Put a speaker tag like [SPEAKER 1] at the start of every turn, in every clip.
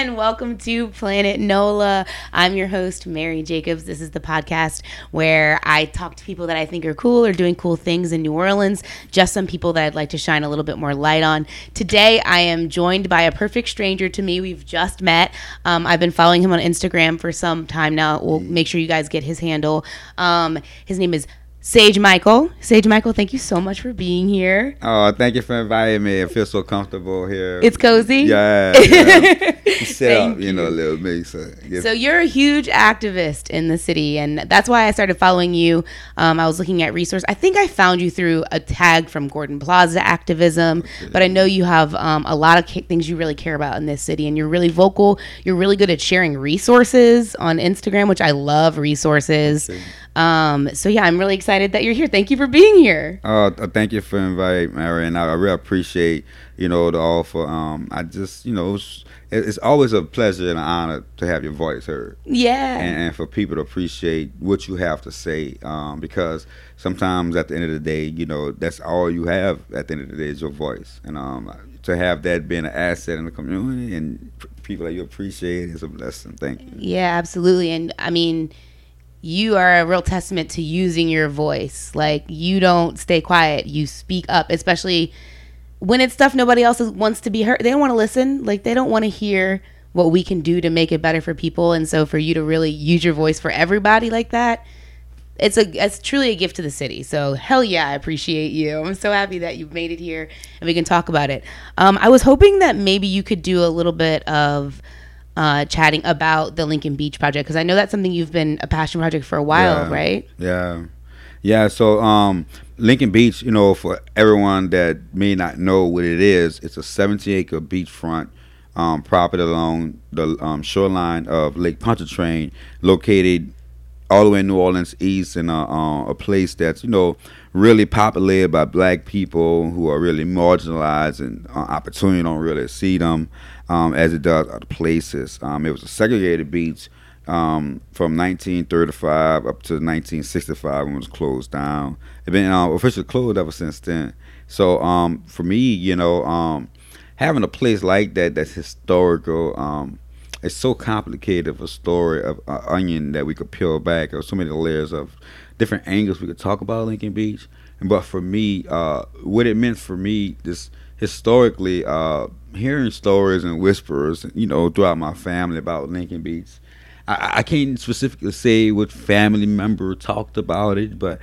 [SPEAKER 1] And welcome to Planet NOLA. I'm your host, Mary Jacobs. This is the podcast where I talk to people that I think are cool or doing cool things in New Orleans, just some people that I'd like to shine a little bit more light on. Today, I am joined by a perfect stranger to me. We've just met. Um, I've been following him on Instagram for some time now. We'll make sure you guys get his handle. Um, his name is Sage Michael. Sage Michael, thank you so much for being here.
[SPEAKER 2] Oh, thank you for inviting me. I feel so comfortable here.
[SPEAKER 1] It's cozy.
[SPEAKER 2] Yeah. yeah. Set up, you know, a little bit. So.
[SPEAKER 1] So you're a huge activist in the city, and that's why I started following you. Um, I was looking at resource. I think I found you through a tag from Gordon Plaza activism, but I know you have um, a lot of ca- things you really care about in this city, and you're really vocal. You're really good at sharing resources on Instagram, which I love resources. Um, so yeah, I'm really excited that you're here. Thank you for being here.
[SPEAKER 2] Uh, thank you for inviting Mary, and I, I really appreciate you know the offer. Um, I just you know it's, it's always a pleasure and an honor to have your voice heard.
[SPEAKER 1] Yeah.
[SPEAKER 2] and, and for people to appreciate what you have to say um, because sometimes at the end of the day you know that's all you have at the end of the day is your voice and um, to have that being an asset in the community and people that you appreciate is a blessing thank you
[SPEAKER 1] Yeah, absolutely. And I mean, you are a real testament to using your voice. Like you don't stay quiet. You speak up, especially when it's stuff nobody else wants to be heard. They don't want to listen. Like they don't want to hear what we can do to make it better for people. And so for you to really use your voice for everybody like that, it's a it's truly a gift to the city. So hell yeah, I appreciate you. I'm so happy that you've made it here and we can talk about it. Um, I was hoping that maybe you could do a little bit of uh, chatting about the Lincoln Beach project because I know that's something you've been a passion project for a while,
[SPEAKER 2] Yeah.
[SPEAKER 1] right?
[SPEAKER 2] Yeah. Yeah, so um Lincoln Beach, you know, for everyone that may not know what it is, it's a 70 acre beachfront um, property along the um, shoreline of Lake Pontchartrain, located all the way in New Orleans East in a, uh, a place that's, you know, really populated by black people who are really marginalized and uh, opportunity don't really see them um, as it does other places. Um, it was a segregated beach um, from 1935 up to 1965 when it was closed down. It's been uh, officially closed ever since then. So um, for me, you know, um, having a place like that that's historical, um, it's so complicated of a story of an onion that we could peel back. There's so many layers of different angles we could talk about Lincoln Beach. But for me, uh, what it meant for me, just historically, uh, hearing stories and whispers, you know, throughout my family about Lincoln Beach. I, I can't specifically say what family member talked about it, but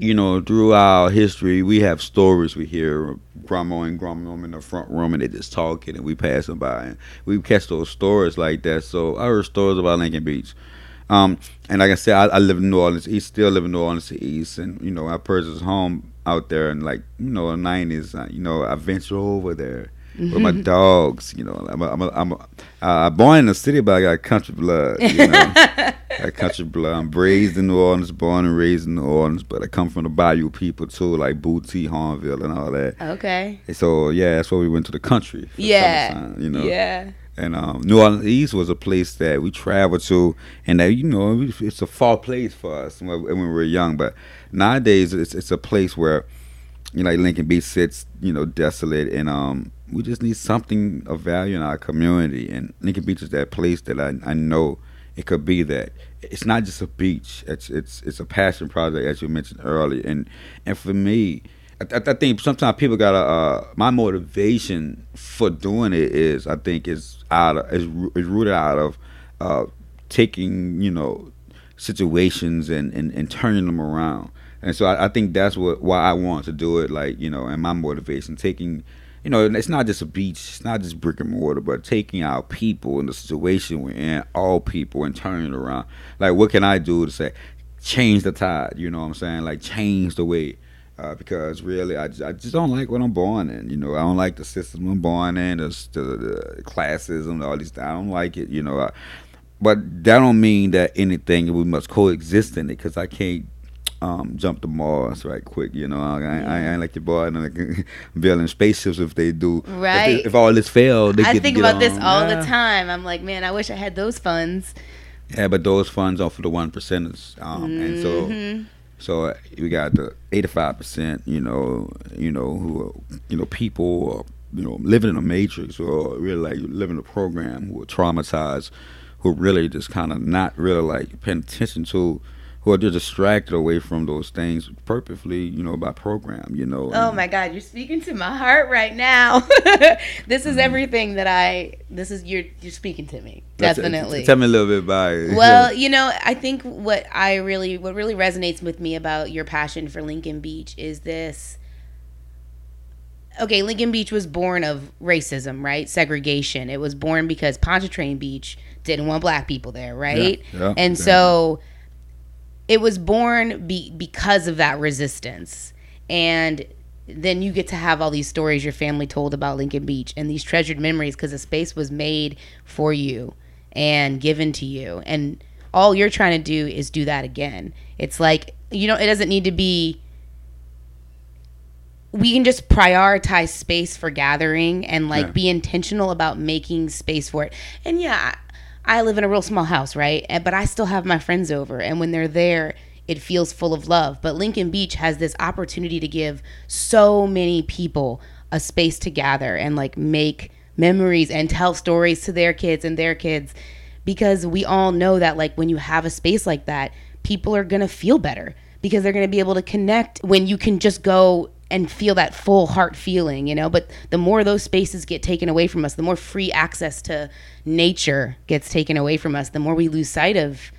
[SPEAKER 2] you know, throughout history, we have stories we hear. Grandma and grandma in the front room, and they just talking, and we pass them by, and we catch those stories like that. So I heard stories about Lincoln Beach. Um, and like I said, I, I live in New Orleans East, still live in New Orleans East, and you know, I purchased home out there in like you know the nineties. Uh, you know, I venture over there with my dogs. You know, I'm a, I'm a, I'm a, uh, born in the city, but I got country blood. You know, got country blood. I'm raised in New Orleans, born and raised in New Orleans, but I come from the Bayou people too, like Boutte, Hahnville, and all that.
[SPEAKER 1] Okay.
[SPEAKER 2] And so yeah, that's why we went to the country.
[SPEAKER 1] Yeah.
[SPEAKER 2] summertime, you know.
[SPEAKER 1] Yeah.
[SPEAKER 2] And um, New Orleans East was a place that we traveled to, and that you know it's a far place for us when, when we were young. But nowadays, it's it's a place where, you know, like Lincoln Beach sits, you know, desolate, and um, we just need something of value in our community. And Lincoln Beach is that place that I I know it could be that. It's not just a beach. It's it's it's a passion project, as you mentioned earlier. And and for me, I, I think sometimes people gotta. Uh, my motivation for doing it is, I think, is out of is, is rooted out of uh, taking you know situations and, and, and turning them around. And so I, I think that's what why I want to do it. Like you know, and my motivation taking. You know, it's not just a beach, it's not just brick and mortar, but taking our people in the situation we're in, all people, and turning it around. Like, what can I do to say, change the tide? You know what I'm saying? Like, change the way uh, because really I I just don't like what I'm born in. You know, I don't like the system I'm born in, the, the, the classism, all these. I don't like it. You know, I, but that don't mean that anything we must coexist in it because I can't um, jump to Mars right quick. You know, I, I, I ain't like your boy and like building spaceships if they do. If they-
[SPEAKER 1] Right.
[SPEAKER 2] If, all this failed, they
[SPEAKER 1] I
[SPEAKER 2] get
[SPEAKER 1] think
[SPEAKER 2] get
[SPEAKER 1] about this all
[SPEAKER 2] Yeah.
[SPEAKER 1] the time. I'm like, man, I wish I had those funds.
[SPEAKER 2] Yeah, but those funds are for the one percenters, um, and so
[SPEAKER 1] Mm-hmm.
[SPEAKER 2] so uh, we got the eighty five percent. You know, you know who are, you know people are you know living in a matrix or really like living a program who are traumatized, who really just kind of not really like paying attention to who are distracted away from those things purposely, you know, by program, you know.
[SPEAKER 1] Oh my God, you're speaking to my heart right now. this is mm-hmm. everything that I. This is you're you're speaking to me definitely.
[SPEAKER 2] Tell me a little bit about it.
[SPEAKER 1] Well, you know, I think what I really what really resonates with me about your passion for Lincoln Beach is this. Okay, Lincoln Beach was born of racism, right? Segregation. It was born because Pontchartrain Beach didn't want black people there, right?
[SPEAKER 2] Yeah, yeah,
[SPEAKER 1] and
[SPEAKER 2] yeah.
[SPEAKER 1] so it was born be, because of that resistance. And then you get to have all these stories your family told about lincoln beach and these treasured memories because the space was made for you and given to you. And all you're trying to do is do that again. It's like you know it doesn't need to be we can just prioritize space for gathering and like
[SPEAKER 2] Yeah.
[SPEAKER 1] be intentional about making space for it. And yeah I, live in a real small house, right? But I still have my friends over. And when they're there, it feels full of love. But Lincoln Beach has this opportunity to give so many people a space to gather and like make memories and tell stories to their kids and their kids. Because we all know that, like, when you have a space like that, people are going to feel better because they're going to be able to connect when you can just go and feel that full heart feeling, you know. But the more those spaces get taken away from us, the more free access to nature gets taken away from us, the more we lose sight of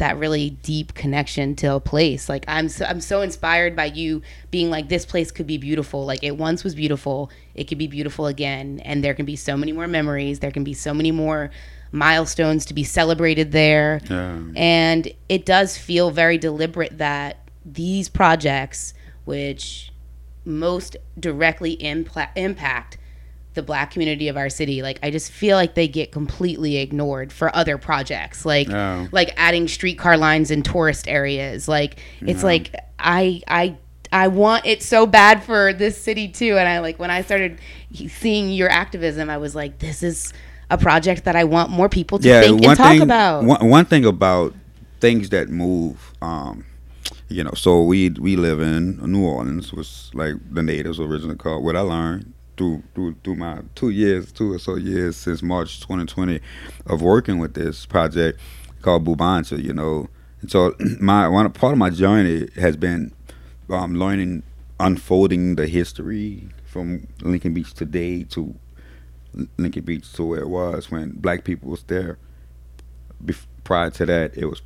[SPEAKER 1] that really deep connection to a place. Like I'm so, I'm so inspired by you being like this place could be beautiful. Like it once was beautiful, it could be beautiful again and there can be so many more memories, there can be so many more milestones to be celebrated there.
[SPEAKER 2] Yeah.
[SPEAKER 1] And it does feel very deliberate that these projects which most directly impla- impact the black community of our city. Like i just feel like they get completely ignored for other projects. Like
[SPEAKER 2] Yeah.
[SPEAKER 1] like adding streetcar lines in tourist areas. Like it's like i i i want it so bad for this city too. And i like when i started seeing your activism i was like this is a project that i want more people to
[SPEAKER 2] yeah,
[SPEAKER 1] think
[SPEAKER 2] one
[SPEAKER 1] and talk
[SPEAKER 2] thing,
[SPEAKER 1] about.
[SPEAKER 2] One, one thing about things that move, um, you know, so we we live in New Orleans, was like the natives originally called. What I learned through through through my two years, two or so years since March 2020, of working with this project called Bulbancha, you know, and so my one part of my journey has been um, learning, unfolding the history from Lincoln Beach today to Lincoln Beach to where it was when black people was there. Bef- prior to that, it was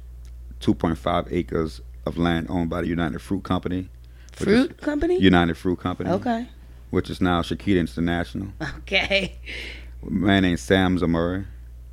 [SPEAKER 2] 2.5 acres of land owned by the United Fruit Company.
[SPEAKER 1] fruit company
[SPEAKER 2] United Fruit Company.
[SPEAKER 1] okay
[SPEAKER 2] Which is now Chiquita International.
[SPEAKER 1] okay
[SPEAKER 2] A man named Sam Zemurray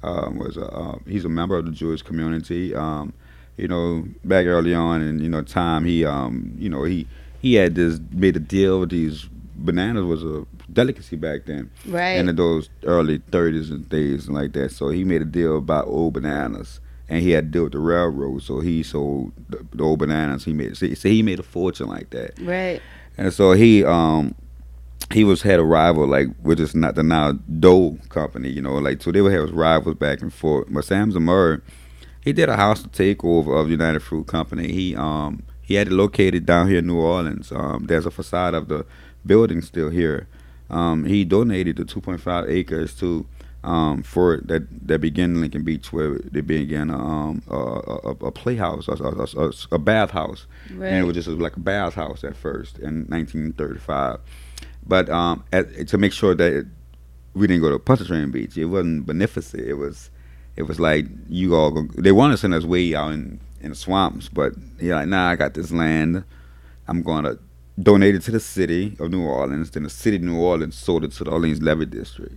[SPEAKER 2] um, was a, uh, he's a member of the Jewish community. Um, you know, back early on in you know time, he um, you know he he had this made a deal with these bananas was a delicacy back then.
[SPEAKER 1] right
[SPEAKER 2] in those early 30s and days and like that. So he made a deal about old bananas, and he had to deal with the railroad. So he sold the, the old bananas. He made so so he made a fortune like that,
[SPEAKER 1] right
[SPEAKER 2] and so he um he was had a rival like which is not the now Doe company, you know, like so they would have rivals back and forth. But Sam Zemurray, he did a hostile takeover of United Fruit Company. He um he had it located down here in New Orleans. Um, there's a facade of the building still here. Um, he donated the 2.5 acres to um, for that that began in Lincoln Beach, where they began um, a, a, a playhouse, a, a, a, a bathhouse,
[SPEAKER 1] right
[SPEAKER 2] and it was just like a bathhouse at first in 1935. But um, at, to make sure that it, we didn't go to Pontchartrain Beach, it wasn't beneficent. It was it was like you all go, they wanted to send us way out in in the swamps, but you're like, nah, I got this land. I'm going to donate it to the city of New Orleans. Then the city of New Orleans sold it to the Orleans Levee District,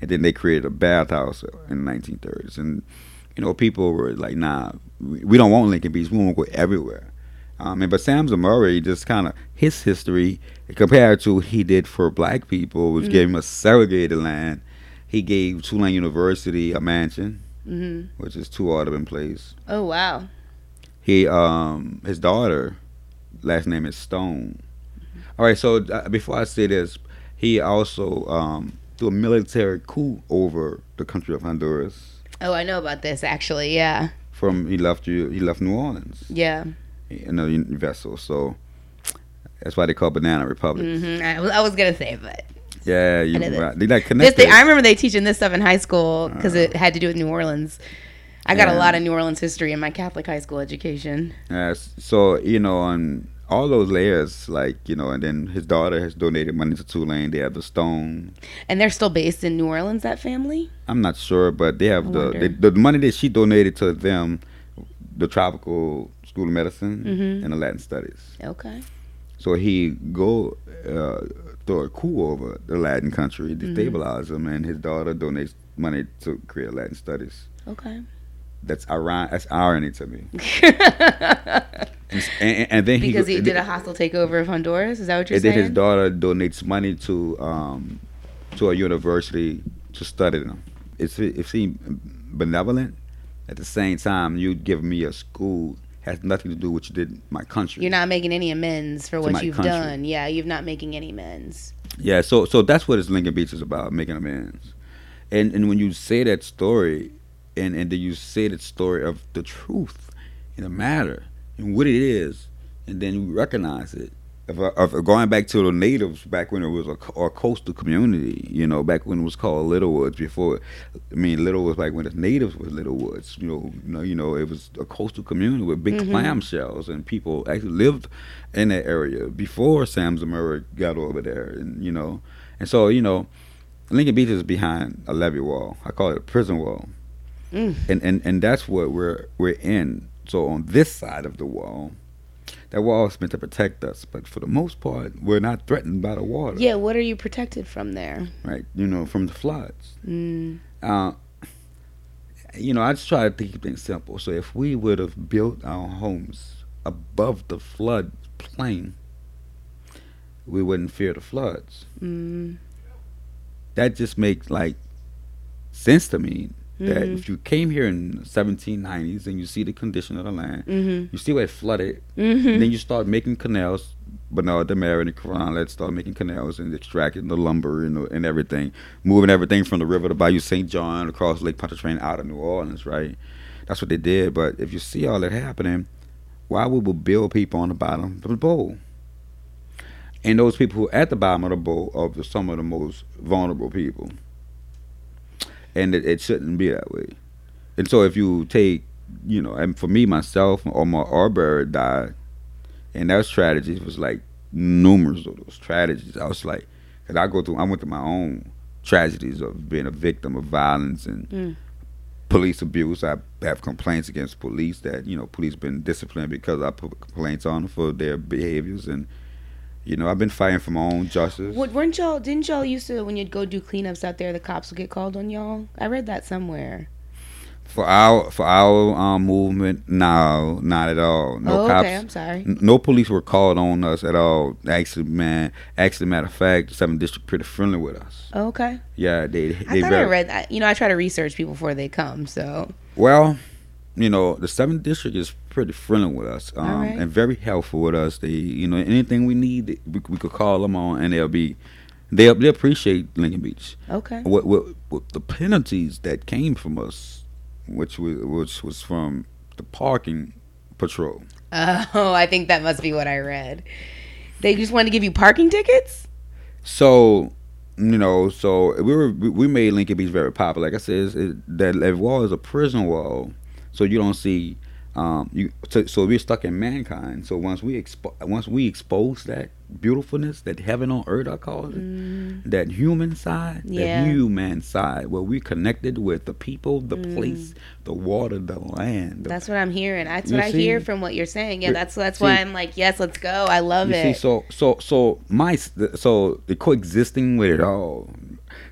[SPEAKER 2] and then they created a bathhouse in the 1930s. And you know, people were like, nah, we, don't want Lincoln Beach. We want to go everywhere. Um, and but Sam Zemurray just kind of his history compared to what he did for black people was
[SPEAKER 1] Mm.
[SPEAKER 2] gave him a segregated land. He gave Tulane University a mansion,
[SPEAKER 1] hmm
[SPEAKER 2] which is two Audubon Place.
[SPEAKER 1] oh wow
[SPEAKER 2] He um his daughter, last name is Stone. All right, so uh, before I say this, he also um threw a military coup over the country of Honduras.
[SPEAKER 1] oh i know about this actually yeah
[SPEAKER 2] From he left you he left New Orleans
[SPEAKER 1] yeah
[SPEAKER 2] in a vessel, so that's why they call Banana Republic.
[SPEAKER 1] hmm I, was- I was gonna say but
[SPEAKER 2] Yeah, you right. They like
[SPEAKER 1] This
[SPEAKER 2] connected.
[SPEAKER 1] thing, I remember they teaching this stuff in high school because it had to do with New Orleans. I got a lot of New Orleans history in my Catholic high school education.
[SPEAKER 2] Yes. So you know, on all those layers, like you know, and then his daughter has donated money to Tulane. They have the stone.
[SPEAKER 1] And they're still based in New Orleans, that family?
[SPEAKER 2] I'm not sure, but they have
[SPEAKER 1] I
[SPEAKER 2] the, the money that she donated to them, the tropical school of medicine
[SPEAKER 1] Mhm.
[SPEAKER 2] and the Latin studies.
[SPEAKER 1] Okay.
[SPEAKER 2] So he go uh, throw a coup over the Latin country,
[SPEAKER 1] Mm-hmm.
[SPEAKER 2] destabilize them, and his daughter donates money to create Latin studies.
[SPEAKER 1] Okay.
[SPEAKER 2] That's. That's irony to me. And, and, and then
[SPEAKER 1] because
[SPEAKER 2] he
[SPEAKER 1] he did a hostile takeover of Honduras? Is that what you're saying?
[SPEAKER 2] and then his daughter donates money to um, to a university to study them. It's it seems benevolent. At the same time, you give me a school has nothing to do with what you did in my country.
[SPEAKER 1] You're not making any amends for what you've
[SPEAKER 2] country.
[SPEAKER 1] done. Yeah, you're not making any amends.
[SPEAKER 2] Yeah, so so that's what this Lincoln Beach is about, making amends. And and when you say that story, and and then you say that story of the truth in the matter and what it is, and then you recognize it. Of, of going back to the natives back when it was a, a coastal community, you know, back when it was called Littlewoods before. I mean, Little Littlewoods back when the natives was Littlewoods. You know, you know, you know, it was a coastal community with big clam shells, and people actually lived in that area before Sam Zemurray got over there, and you know, and so you know, Lincoln Beach is behind a levee wall. I call it a prison wall,
[SPEAKER 1] Mm.
[SPEAKER 2] and and and that's what we're we're in. So on this side of the wall, that wall is meant to protect us, but for the most part, we're not threatened by the water.
[SPEAKER 1] Yeah, what are you protected from there?
[SPEAKER 2] Right. You know, from the floods.
[SPEAKER 1] Mm.
[SPEAKER 2] Uh, you know, I just try to keep things simple. So if we would have built our homes above the flood plain, we wouldn't fear the floods.
[SPEAKER 1] Mm.
[SPEAKER 2] That just makes like sense to me. That if you came here in 1790s and you see the condition of the land,
[SPEAKER 1] Mm-hmm.
[SPEAKER 2] you see where it flooded,
[SPEAKER 1] Mm-hmm.
[SPEAKER 2] then you start making canals. Bernard de Demare and the Quran, let's start making canals and extracting the lumber and, and everything, moving everything from the river to Bayou St. John across Lake Pontchartrain out of New Orleans, right? That's what they did. But if you see all that happening, why would we build people on the bottom of the bowl? And those people who are at the bottom of the bowl are some of the most vulnerable people. And it, it shouldn't be that way. And so if you take, you know, and for me, myself, Ahmaud Arbery died and that strategy was like numerous of those tragedies. I was like, cause I go through, I went through my own tragedies of being a victim of violence and
[SPEAKER 1] Mm.
[SPEAKER 2] police abuse. I have complaints against police that you know police been disciplined because I put complaints on them for their behaviors and. You know, I've been fighting for my own justice.
[SPEAKER 1] What weren't y'all? Didn't y'all used to when you'd go do cleanups out there, the cops would get called on y'all? I read that somewhere.
[SPEAKER 2] For our for our um, movement, no, not at all. No
[SPEAKER 1] oh,
[SPEAKER 2] cops.
[SPEAKER 1] okay. I'm sorry.
[SPEAKER 2] N- No police were called on us at all. Actually, man, actually, matter of fact, the Seventh District pretty friendly with us.
[SPEAKER 1] Oh, okay.
[SPEAKER 2] Yeah, they
[SPEAKER 1] I
[SPEAKER 2] they
[SPEAKER 1] thought
[SPEAKER 2] very
[SPEAKER 1] I read that. You know, I try to research people before they come. So
[SPEAKER 2] well. You know, the Seventh District is pretty friendly with us um,
[SPEAKER 1] right.
[SPEAKER 2] and very helpful with us. They, you know, anything we need, we, we could call them on, and they'll be they they appreciate Lincoln Beach.
[SPEAKER 1] okay.
[SPEAKER 2] What, what, what the penalties that came from us, which was which was from the parking patrol.
[SPEAKER 1] Oh, I think that must be what I read. They just wanted to give you parking tickets.
[SPEAKER 2] So, you know, so we were we made Lincoln Beach very popular. Like I said, it, that that wall is a prison wall, so you don't see. Um, you so, so we're stuck in mankind. So once we expo- once we expose that beautifulness, that heaven on earth, I call it, that human side,
[SPEAKER 1] Mm. Yeah.
[SPEAKER 2] that human side, where we connected with the people, the place, the water, the land.
[SPEAKER 1] Mm. That's what I'm hearing. That's what I hear from what you're saying. Yeah, that's that's
[SPEAKER 2] see-
[SPEAKER 1] why I'm like, yes, let's go. I love
[SPEAKER 2] you
[SPEAKER 1] it.
[SPEAKER 2] see, so so so my so the coexisting with it all.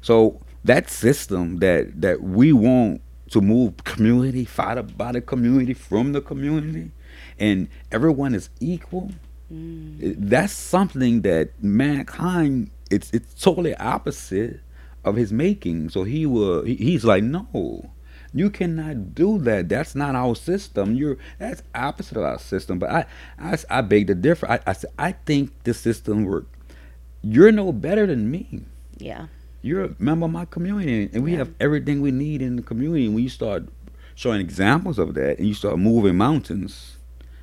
[SPEAKER 2] So that system that that we want to move community, fight about the community from the community, and everyone is equal.
[SPEAKER 1] Mm.
[SPEAKER 2] That's something that mankind it's it's totally opposite of his making. So he will he's like no. You cannot do that. That's not our system. You're that's opposite of our system. But I I, I beg to differ. I I, I think the system work. You're no better than me.
[SPEAKER 1] yeah.
[SPEAKER 2] You're a member of my community, and we
[SPEAKER 1] Yeah.
[SPEAKER 2] have everything we need in the community. And when you start showing examples of that, and you start moving mountains,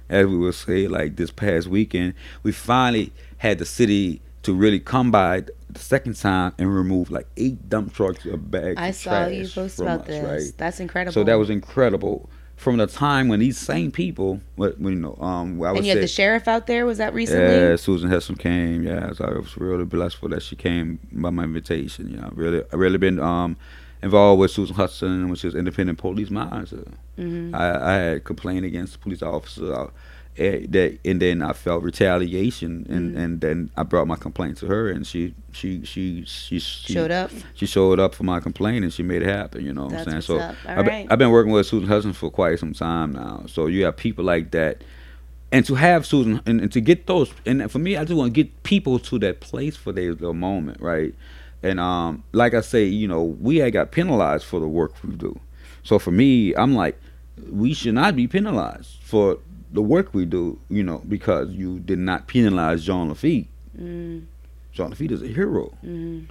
[SPEAKER 2] as we would say, like this past weekend, we finally had the city to really come by the second time and remove like eight dump trucks of bags.
[SPEAKER 1] I saw you post about
[SPEAKER 2] us,
[SPEAKER 1] this.
[SPEAKER 2] right?
[SPEAKER 1] That's incredible.
[SPEAKER 2] So that was incredible. From the time when these same people, what when you know, um, I
[SPEAKER 1] and you had the sheriff out there. Was that recently?
[SPEAKER 2] yeah, Susan Hutson came. Yeah, so I was really blessed for that. She came by my invitation. You know, really, I really been um involved with Susan Hutson, which is independent police monitor.
[SPEAKER 1] hmm
[SPEAKER 2] I, I had complained against the police officer. uh, eh, that and then I felt retaliation, and,
[SPEAKER 1] Mhm.
[SPEAKER 2] and then I brought my complaint to her, and she she she she, she
[SPEAKER 1] Showed up.
[SPEAKER 2] She showed up for my complaint, and she made it happen. You know what
[SPEAKER 1] That's
[SPEAKER 2] I'm saying? So I've, been. I've been working with Susan Hutson for quite some time now. So you have people like that, and to have Susan and, and to get those, and for me, I just want to get people to that place for their moment, right? And um, like I say, you know, we had got penalized for the work we do. So for me, I'm like, we should not be penalized for the work we do, you know, because you did not penalize John Lafitte.
[SPEAKER 1] Mm-hmm.
[SPEAKER 2] John Lafitte is a hero.
[SPEAKER 1] Mm-hmm.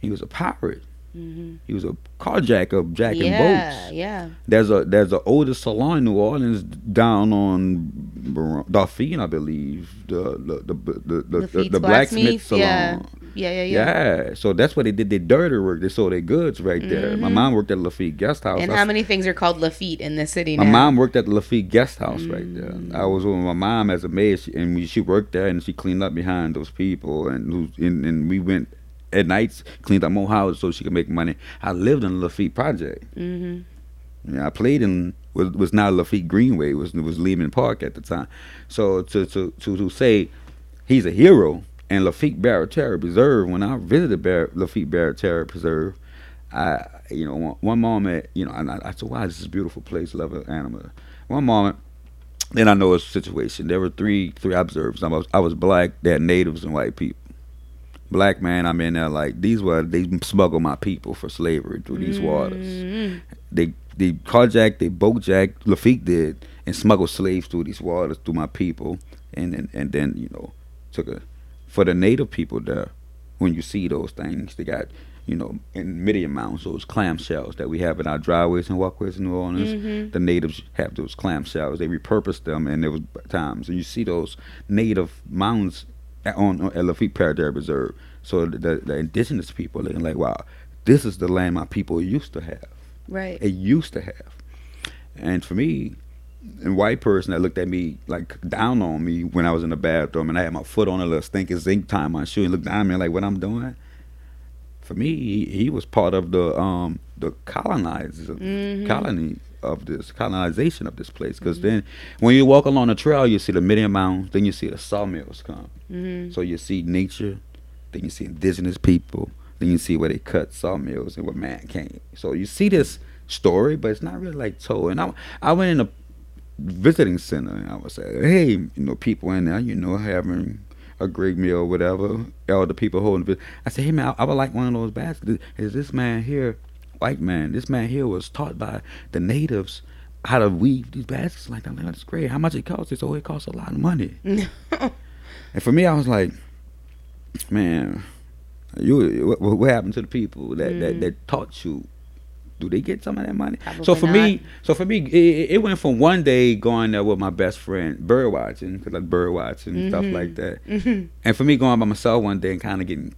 [SPEAKER 2] He was a pirate.
[SPEAKER 1] Mm-hmm.
[SPEAKER 2] He was a carjacker, jacking
[SPEAKER 1] Yeah,
[SPEAKER 2] boats.
[SPEAKER 1] yeah. Yeah.
[SPEAKER 2] There's a there's a older salon in New Orleans down on Dauphine, I believe. The the the the, the, the, the blacksmith salon.
[SPEAKER 1] Yeah. Yeah, yeah, yeah.
[SPEAKER 2] Yeah. so that's what they did their dirty work. They sold their goods right there. My
[SPEAKER 1] Mhm.
[SPEAKER 2] mom worked at Lafitte Guest House.
[SPEAKER 1] And
[SPEAKER 2] I
[SPEAKER 1] how many things are called Lafitte in this city
[SPEAKER 2] my
[SPEAKER 1] now?
[SPEAKER 2] mom worked at the Lafitte Guest House right there.
[SPEAKER 1] Mm.
[SPEAKER 2] I was with my mom as a maid, and we, she worked there, and she cleaned up behind those people, and and, and we went at nights cleaned up more houses so she could make money. I lived in the Lafitte project.
[SPEAKER 1] Mm-hmm.
[SPEAKER 2] Yeah, I played in was was now Lafitte Greenway was was Lehman Park at the time. So to to to, to say he's a hero and Lafitte Barataria Preserve. When I visited Bar- Lafitte Barataria Preserve, I you know one, one moment you know and I, I said, "Wow, this is a beautiful place. Love an animal." One moment. Then I know a situation. There were three three observers. I was I was black. They had natives and white people. Black man, I'm in there like these were they smuggled my people for slavery through these waters
[SPEAKER 1] Mhm.
[SPEAKER 2] they they carjacked, they boat jacked, Lafitte did, and smuggled slaves through these waters through my people, and and, and then you know took a for the native people there. When you see those things, they got you know in many amounts those clam shells that we have in our driveways and walkways in New Orleans.
[SPEAKER 1] Mhm.
[SPEAKER 2] The natives have those clam shells. They repurposed them, and there was times, and you see those native mounds on, Lafitte Paradise Reserve. So the, the, indigenous people looking like, wow, this is the land my people used to have
[SPEAKER 1] Right.
[SPEAKER 2] it used to have. And for me, a white person that looked at me like down on me when I was in the bathroom and I had my foot on a little stinking zinc tie on my shoe and looked down at me like what I'm doing. For me, he, he was part of the um the colonizer
[SPEAKER 1] Mhm.
[SPEAKER 2] colony of this colonization of this place. Because then, when you walk along the trail, you see the Midian Mountains, then you see the sawmills come.
[SPEAKER 1] Mm-hmm.
[SPEAKER 2] So you see nature, then you see indigenous people, then you see where they cut sawmills and where man came. So you see this story, but it's not really like told. And I, I went in a visiting center and I was saying, hey, you know, people in there, you know, having a great meal or whatever. all the people holding. I said, hey man, I, I would like one of those baskets. Is this man here, white man? This man here was taught by the natives how to weave these baskets like that. I'm like, That's great. How much it costs? It's oh, it costs a lot of money. And for me, I was like, man, you what, what happened to the people that, that
[SPEAKER 1] Mm.
[SPEAKER 2] that taught you? Do they get some of that money?
[SPEAKER 1] Probably
[SPEAKER 2] so for me, so for me, it, it went from one day going there with my best friend bird watching, cause like bird watching and stuff like that,
[SPEAKER 1] Mhm.
[SPEAKER 2] and for me going by myself one day and kind of getting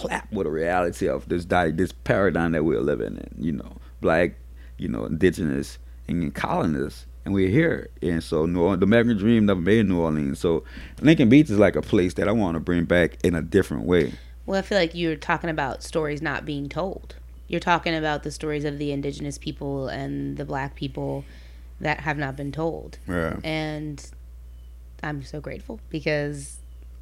[SPEAKER 2] clapped with the reality of this di- this paradigm that we're living in. You know, black, you know, indigenous and colonists, and we're here. And so, New Orleans, the American Dream never made New Orleans. So, Lincoln Beach is like a place that I want to bring back in a different way.
[SPEAKER 1] Well, I feel like you're talking about stories not being told. You're talking about the stories of the indigenous people and the black people that have not been told.
[SPEAKER 2] Yeah.
[SPEAKER 1] And I'm so grateful because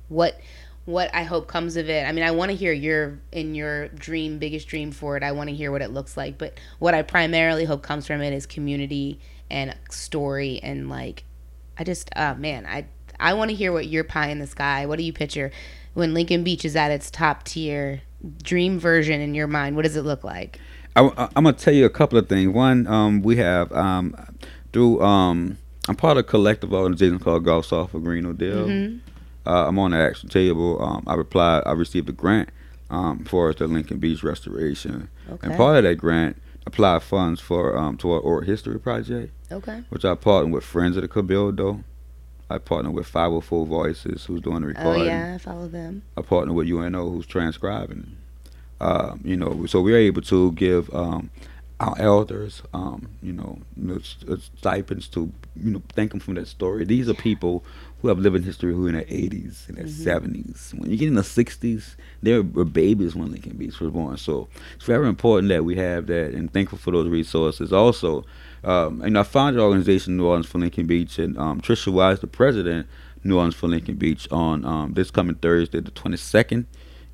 [SPEAKER 1] what what I hope comes of it. I mean, I want to hear your in your dream, biggest dream for it. I want to hear what it looks like, but what I primarily hope comes from it is community and story and like I just uh man, I I want to hear what your pie in the sky. What do you picture when Lincoln Beach is at its top tier dream version in your mind? What does it look like?
[SPEAKER 2] I, am gonna tell you a couple of things. One, um, we have um, through um, I'm part of a collective organization called Gulf South for Green New Deal. Uh, I'm on the action table. Um, I replied. I received a grant um, for the Lincoln Beach restoration,
[SPEAKER 1] Okay.
[SPEAKER 2] and part of that grant applied funds for um, to our oral history project,
[SPEAKER 1] Okay.
[SPEAKER 2] which I partnered with Friends of the Cabildo, I partnered with 504 Voices, who's doing the recording.
[SPEAKER 1] Oh
[SPEAKER 2] recording.
[SPEAKER 1] yeah, I follow them.
[SPEAKER 2] I partner with UNO, who's transcribing. Um, you know, so we're able to give um, our elders, um, you know, you know, s- uh, stipends to, you know, thank them for that story. These are people who have living history who are in their 80s and their 70s. When you get in the 60s, they were babies when Lincoln Beach was born. So it's very important that we have that and thankful for those resources. Also, um, and I founded the organization New Orleans for Lincoln Beach, and um, Trisha Wise, the president, New Orleans for Lincoln Beach, on um, this coming Thursday, the 22nd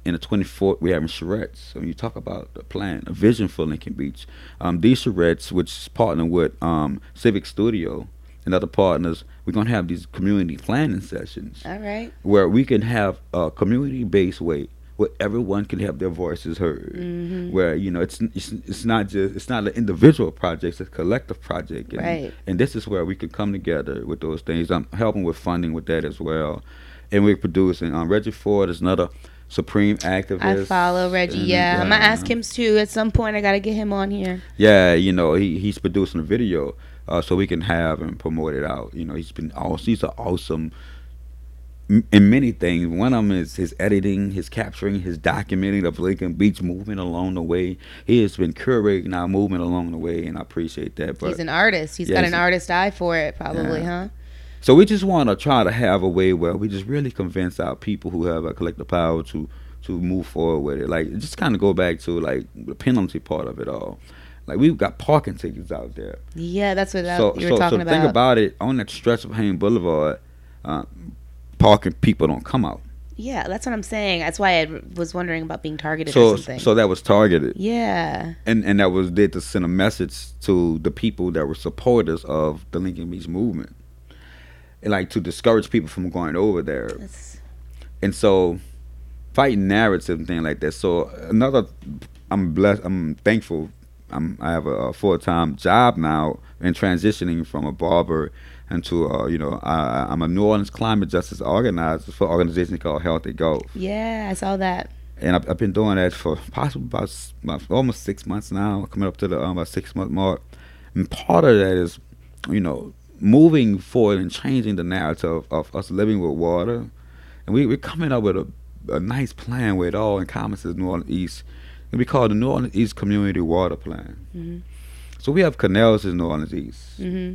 [SPEAKER 2] and the 24th, we're having charrettes. So when you talk about a plan, a vision for Lincoln Beach, um, these charrettes, which is partnered with um, Civic Studio and other partners, we're going to have these community planning sessions
[SPEAKER 1] All right.
[SPEAKER 2] where we can have a community-based way where everyone can have their voices heard.
[SPEAKER 1] Mm-hmm.
[SPEAKER 2] Where you know it's, it's it's not just it's not an individual project, it's a collective project. And,
[SPEAKER 1] Right.
[SPEAKER 2] And this is where we can come together with those things. I'm helping with funding with that as well, and we're producing. Um, Reggie Ford is another supreme activist.
[SPEAKER 1] I follow Reggie. Yeah, I'm gonna
[SPEAKER 2] uh,
[SPEAKER 1] ask him too at some point. I gotta get him on here.
[SPEAKER 2] Yeah, you know, he he's producing a video uh, so we can have and promote it out. You know, he's been awesome. He's an awesome in many things. One of them is his editing, his capturing, his documenting of Lincoln Beach movement along the way. He has been curating our movement along the way, and I appreciate that. But
[SPEAKER 1] He's an artist. He's got
[SPEAKER 2] Yes.
[SPEAKER 1] an artist eye for it, probably,
[SPEAKER 2] Yeah.
[SPEAKER 1] huh?
[SPEAKER 2] So we just want to try to have a way where we just really convince our people who have a collective power to to move forward with it. Like just kind of go back to like the penalty part of it all. Like we've got parking tickets out there.
[SPEAKER 1] Yeah, that's what that,
[SPEAKER 2] so
[SPEAKER 1] you were
[SPEAKER 2] so
[SPEAKER 1] talking
[SPEAKER 2] so
[SPEAKER 1] about.
[SPEAKER 2] think about it on that stretch of Haynes Boulevard. Uh, parking people don't come out.
[SPEAKER 1] yeah, that's what I'm saying. That's why I was wondering about being targeted
[SPEAKER 2] So
[SPEAKER 1] or something.
[SPEAKER 2] so that was targeted.
[SPEAKER 1] yeah,
[SPEAKER 2] and and that was did to send a message to the people that were supporters of the Lincoln Beach movement, and like to discourage people from going over there.
[SPEAKER 1] that's,
[SPEAKER 2] And so, fighting narrative and things like that. So another, I'm blessed. I'm thankful. I'm I have a, a full time job now and transitioning from a barber into uh, you know I, I'm a New Orleans climate justice organizer for an organization called Healthy Gulf
[SPEAKER 1] yeah, I saw that.
[SPEAKER 2] and I've, I've been doing that for possibly about, about almost six months now, coming up to the um, about six month mark. And part of that is, you know, moving forward and changing the narrative of us living with water, and we we're coming up with a, a nice plan where it all encompasses New Orleans East. And we call it the New Orleans East Community Water Plan.
[SPEAKER 1] Mhm.
[SPEAKER 2] So we have canals in New Orleans East.
[SPEAKER 1] hmm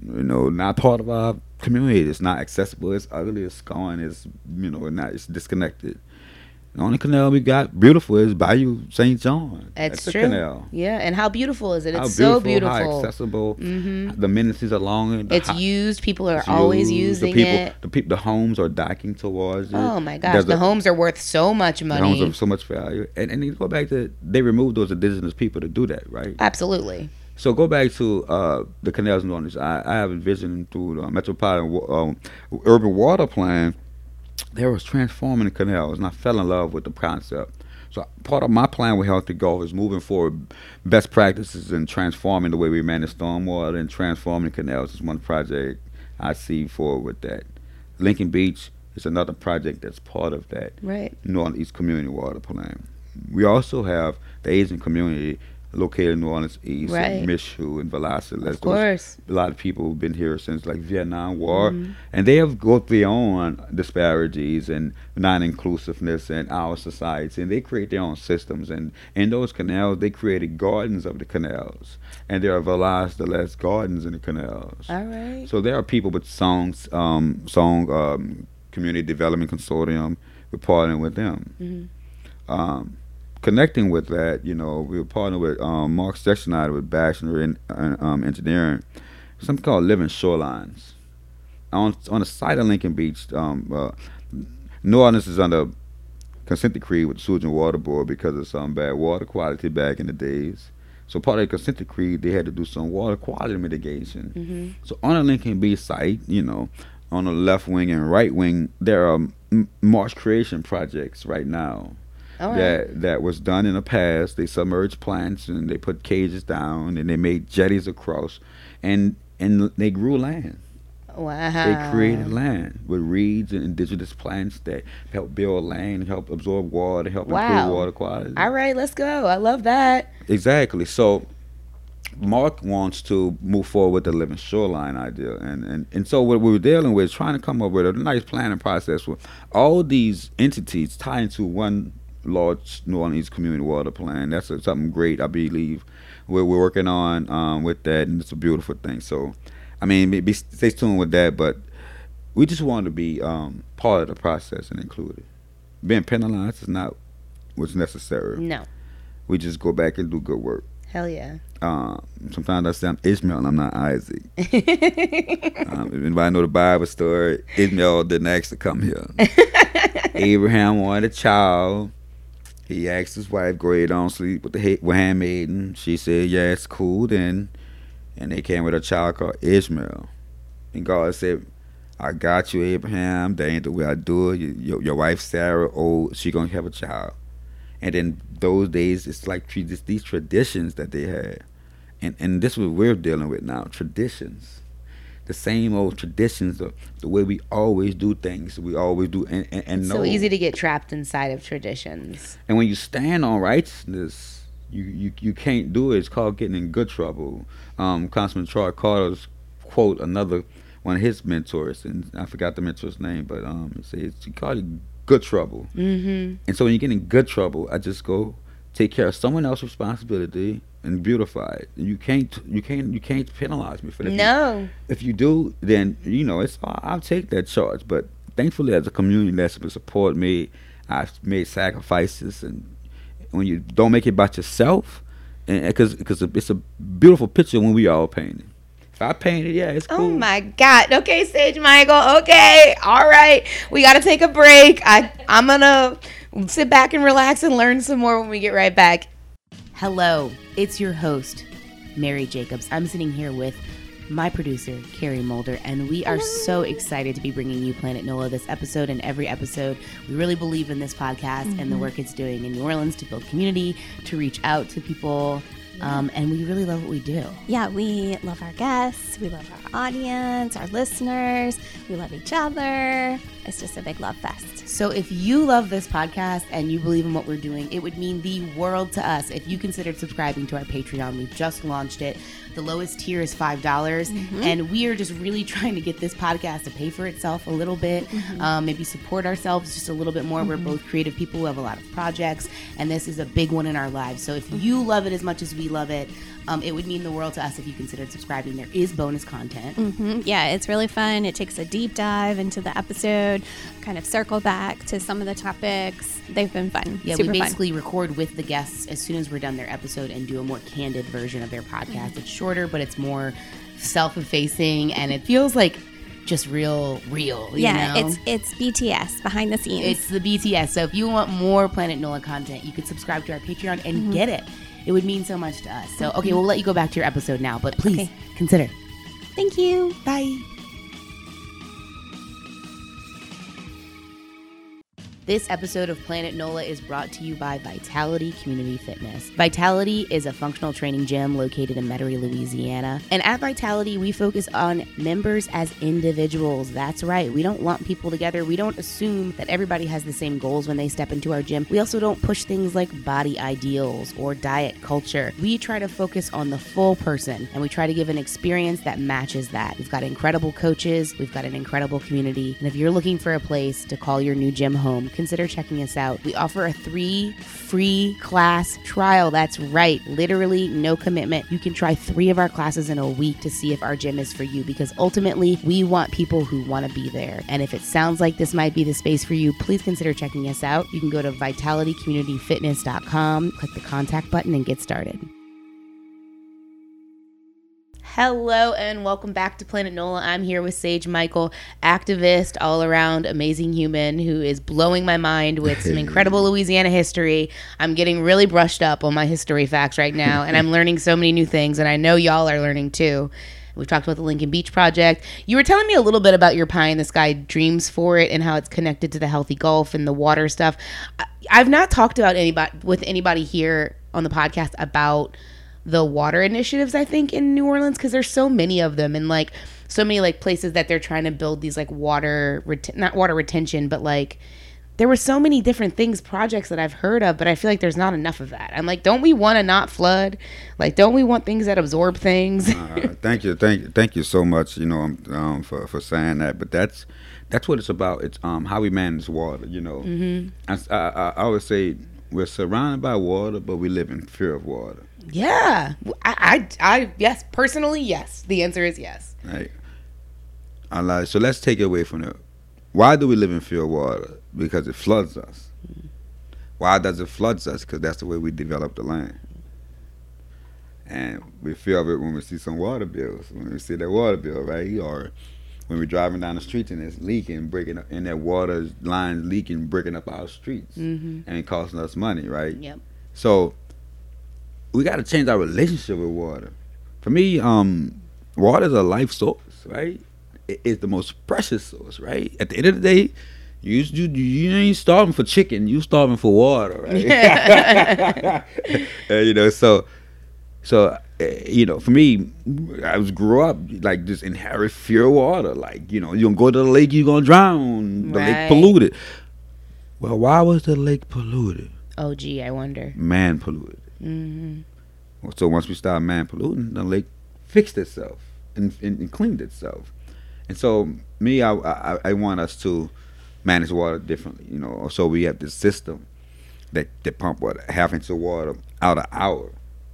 [SPEAKER 2] You know, not part of our community. It's not accessible. It's ugly. It's gone. It's you know, not. It's disconnected. The only canal we got beautiful is Bayou St. John. That's a
[SPEAKER 1] true.
[SPEAKER 2] canal.
[SPEAKER 1] Yeah, and how beautiful is it? It's
[SPEAKER 2] How
[SPEAKER 1] so
[SPEAKER 2] How
[SPEAKER 1] beautiful.
[SPEAKER 2] accessible.
[SPEAKER 1] hmm
[SPEAKER 2] The amenities along it.
[SPEAKER 1] It's
[SPEAKER 2] ho-
[SPEAKER 1] used. People are always
[SPEAKER 2] used,
[SPEAKER 1] using
[SPEAKER 2] the people,
[SPEAKER 1] it.
[SPEAKER 2] The people, the homes are docking towards it.
[SPEAKER 1] Oh my gosh,
[SPEAKER 2] There's
[SPEAKER 1] the
[SPEAKER 2] a-
[SPEAKER 1] homes are worth so much money.
[SPEAKER 2] The homes are so much value, and and you go back to they removed those indigenous people to do that, right?
[SPEAKER 1] Absolutely.
[SPEAKER 2] So go back to uh, the canals and Orleans. I, I have a vision through the Metropolitan um, Urban Water Plan. There was transforming the canals, and I fell in love with the concept. So part of my plan with Healthy Gulf is moving forward best practices and transforming the way we manage stormwater and transforming canals is one project I see forward with that. Lincoln Beach is another project that's part of that.
[SPEAKER 1] Right.
[SPEAKER 2] Northeast Community Water Plan. We also have the Asian community located in New Orleans East,
[SPEAKER 1] Right.
[SPEAKER 2] and Michoud and Velocity.
[SPEAKER 1] Of course.
[SPEAKER 2] A lot of people have been here since like Vietnam War,
[SPEAKER 1] Mhm.
[SPEAKER 2] and they have got their own disparities and non-inclusiveness in our society, and they create their own systems. And in those canals, they created gardens of the canals, and there are Velas de Les gardens in the canals.
[SPEAKER 1] All right.
[SPEAKER 2] So there are people with songs, um, song um, community development consortium. We're partnering with them.
[SPEAKER 1] Mhm.
[SPEAKER 2] Um, connecting with that, you know, we were partnering with um, Mark Sextonide with Bachelor in uh, um, Engineering, something called Living Shorelines. On on the site of Lincoln Beach, um, uh, New Orleans is under consent decree with the Sewage and Water Board because of some bad water quality back in the days. So part of the consent decree, they had to do some water quality mitigation.
[SPEAKER 1] hmm
[SPEAKER 2] So on the Lincoln Beach site, you know, on the left wing and right wing, there are m- marsh creation projects right now
[SPEAKER 1] right.
[SPEAKER 2] that that was done in the past. They submerged plants and they put cages down and they made jetties across, and and they grew land.
[SPEAKER 1] Wow.
[SPEAKER 2] They created land with reeds and indigenous plants that help build land, help absorb water, help
[SPEAKER 1] Wow.
[SPEAKER 2] improve water quality.
[SPEAKER 1] All right, let's go. I love that.
[SPEAKER 2] Exactly. So Mark wants to move forward with the living shoreline idea, and, and and so what we were dealing with is trying to come up with a nice planning process with all these entities tied into one large New Orleans community water plan. That's a, something great, I believe. We're, we're working on um, with that, and it's a beautiful thing. So, I mean, be, be, stay tuned with that, but we just want to be um, part of the process and included. Being penalized is not what's necessary.
[SPEAKER 1] No.
[SPEAKER 2] We just go back and do good work.
[SPEAKER 1] Hell yeah.
[SPEAKER 2] Uh, sometimes I say I'm Ishmael and I'm not Isaac. um, if anybody know the Bible story, Ishmael didn't ask to come here. Abraham wanted a child. He asked his wife, "Go ahead on sleep with the with handmaiden." She said, "Yeah, it's cool." Then, and they came with a child called Ishmael. And God said, "I got you, Abraham. That ain't the way I do it. Your, your wife Sarah, oh, she gonna have a child." And then those days, it's like these traditions that they had, and and this is what we're dealing with now: traditions the same old traditions, the, the way we always do things. We always do, and, and, and
[SPEAKER 1] so easy to get trapped inside of traditions.
[SPEAKER 2] And when you stand on righteousness, you you, you can't do it. It's called getting in good trouble. Um, Councilman Troy Carter's quote another one of his mentors, and I forgot the mentor's name, but um, he says he called it good trouble.
[SPEAKER 1] Mm-hmm.
[SPEAKER 2] And so when you get in good trouble, I just go take care of someone else's responsibility and beautify it. You can't you can't you can't penalize me for that.
[SPEAKER 1] No.
[SPEAKER 2] If you do, then you know it's I'll take that charge. But thankfully, as a community that's been support me, I've made sacrifices, and when you don't make it about yourself, and because because it's a beautiful picture when we all paint it. If I paint it, yeah, it's oh cool.
[SPEAKER 1] Oh my God. Okay, Sage Michael. Okay, all right. We got to take a break. I I'm gonna sit back and relax and learn some more when we get right back. Hello, it's your host, Mary Jacobs. I'm sitting here with my producer, Carrie Mulder, and we are so excited to be bringing you Planet NOLA this episode and every episode. We really believe in this podcast mm-hmm. and the mm-hmm. work it's doing in New Orleans to build community, to reach out to people um, and we really love what we do.
[SPEAKER 3] Yeah, we love our guests, we love our audience, our listeners, we love each other. It's just a big love fest.
[SPEAKER 1] So if you love this podcast and you believe in what we're doing, it would mean the world to us if you considered subscribing to our Patreon. We've just launched it. The lowest tier is 5. dollars mm-hmm. And we are just really trying to get this podcast to pay for itself a little bit, mm-hmm. um, maybe support ourselves just a little bit more. Mm-hmm. We're both creative people who have a lot of projects, and this is a big one in our lives. So if you love it as much as we love it, um, it would mean the world to us if you considered subscribing. There is bonus content.
[SPEAKER 3] Mm-hmm. Yeah, it's really fun. It takes a deep dive into the episode, kind of circle back to some of the topics. They've been fun.
[SPEAKER 1] Yeah,
[SPEAKER 3] Super
[SPEAKER 1] we basically
[SPEAKER 3] fun.
[SPEAKER 1] record with the guests as soon as we're done their episode and do a more candid version of their podcast. Mm-hmm. It's shorter, but it's more self-effacing, and it feels like just real, real.
[SPEAKER 3] yeah,
[SPEAKER 1] know?
[SPEAKER 3] it's it's BTS behind the scenes.
[SPEAKER 1] It's the BTS. So if you want more Planet NOLA content, you could subscribe to our Patreon and mm-hmm. get it. It would mean so much to us. So, okay, we'll let you go back to your episode now, but please okay. consider.
[SPEAKER 3] Thank you.
[SPEAKER 1] Bye. This episode of Planet NOLA is brought to you by Vitality Community Fitness. Vitality is a functional training gym located in Metairie, Louisiana. And at Vitality, we focus on members as individuals. That's right. We don't lump people together. We don't assume that everybody has the same goals when they step into our gym. We also don't push things like body ideals or diet culture. We try to focus on the full person and we try to give an experience that matches that. We've got incredible coaches, we've got an incredible community. And if you're looking for a place to call your new gym home, consider checking us out. We offer a three free class trial. That's right, literally no commitment. You can try three of our classes in a week to see if our gym is for you because ultimately we want people who want to be there. And if it sounds like this might be the space for you, please consider checking us out. You can go to vitalitycommunityfitness.com, click the contact button, and get started. Hello and welcome back to Planet NOLA. I'm here with Sage Michael, activist, all around amazing human who is blowing my mind with some incredible Louisiana history. I'm getting really brushed up on my history facts right now, and I'm learning so many new things, and I know y'all are learning too. We've talked about the Lincoln Beach Project. You were telling me a little bit about your pie in the sky dreams for it and how it's connected to the healthy Gulf and the water stuff. I've not talked about anybody with anybody here on the podcast about the water initiatives I think in New Orleans because there's so many of them and like so many like places that they're trying to build these like water ret- not water retention but like there were so many different things, projects that I've heard of, but I feel like there's not enough of that. I'm like, don't we want to not flood? Like, don't we want things that absorb things?
[SPEAKER 2] Uh, thank you, thank you, thank you so much. You know, um, um, for for saying that. But that's that's what it's about. It's um how we manage water. You know, mm-hmm. I, I, I always say we're surrounded by water, but we live in fear of water.
[SPEAKER 1] Yeah, I, I, I, yes, personally, yes. The answer is yes.
[SPEAKER 2] Right. I like, so let's take it away from it. Why do we live in fear of water? Because it floods us. Why does it floods us? Because that's the way we develop the land. And we feel of it when we see some water bills, when we see that water bill, right? Or when we're driving down the streets and it's leaking, breaking up, and that water line leaking, breaking up our streets,
[SPEAKER 1] Mm-hmm.
[SPEAKER 2] and costing us money, right?
[SPEAKER 1] Yep.
[SPEAKER 2] So we got to change our relationship with water. For me, um, water is a life source, right? It's the most precious source, right? At the end of the day, you you you ain't starving for chicken, you starving for water, right? Uh, you know, so so uh, you know, for me, I was grew up like this inherit fear of water. Like you know, you gonna go to the lake, you gonna drown. The
[SPEAKER 1] Right.
[SPEAKER 2] lake polluted. Well, why was the lake polluted?
[SPEAKER 1] Oh, gee, I wonder.
[SPEAKER 2] Man polluted.
[SPEAKER 1] Hmm
[SPEAKER 2] So once we start man polluting, the lake fixed itself and, and, and cleaned itself. And so me, I, I I want us to manage water differently. You know, so we have this system that that pump water half inch of water out an hour.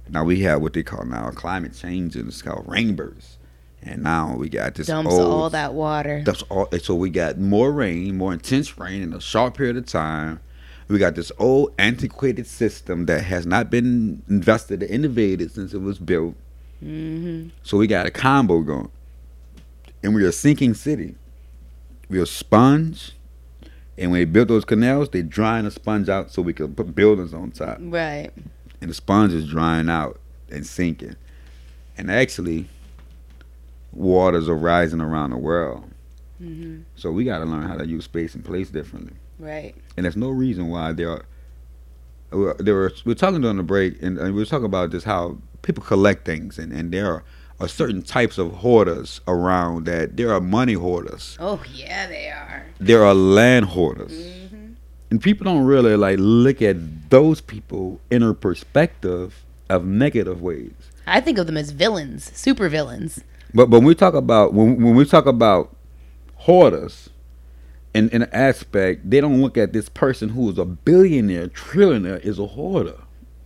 [SPEAKER 2] Now we have what they call now climate change, and it's called rainbursts. And now we got this
[SPEAKER 1] Dumps
[SPEAKER 2] old,
[SPEAKER 1] all that water.
[SPEAKER 2] that's all. So we got more rain, more intense rain in a short period of time. We got this old antiquated system that has not been invested or innovated since it was built.
[SPEAKER 1] hmm
[SPEAKER 2] So we got a combo going, and we're a sinking city. We're a sponge, and when they built those canals, they drying the sponge out so we could put buildings on top.
[SPEAKER 1] Right.
[SPEAKER 2] And the sponge is drying out and sinking. And actually, waters are rising around the world.
[SPEAKER 1] hmm
[SPEAKER 2] So we got to learn how to use space and place differently.
[SPEAKER 1] Right.
[SPEAKER 2] And there's no reason why there are. There were we were talking during the break, and, and we were talking about just how people collect things, and, and there are, are certain types of hoarders around that. There are money hoarders.
[SPEAKER 1] Oh, yeah, they are.
[SPEAKER 2] There are land hoarders,
[SPEAKER 1] hmm
[SPEAKER 2] and people don't really like look at those people in a perspective of negative ways.
[SPEAKER 1] I think of them as villains, super villains.
[SPEAKER 2] But but when we talk about when when we talk about hoarders, in in an aspect, they don't look at this person who is a billionaire, trillionaire, is a hoarder.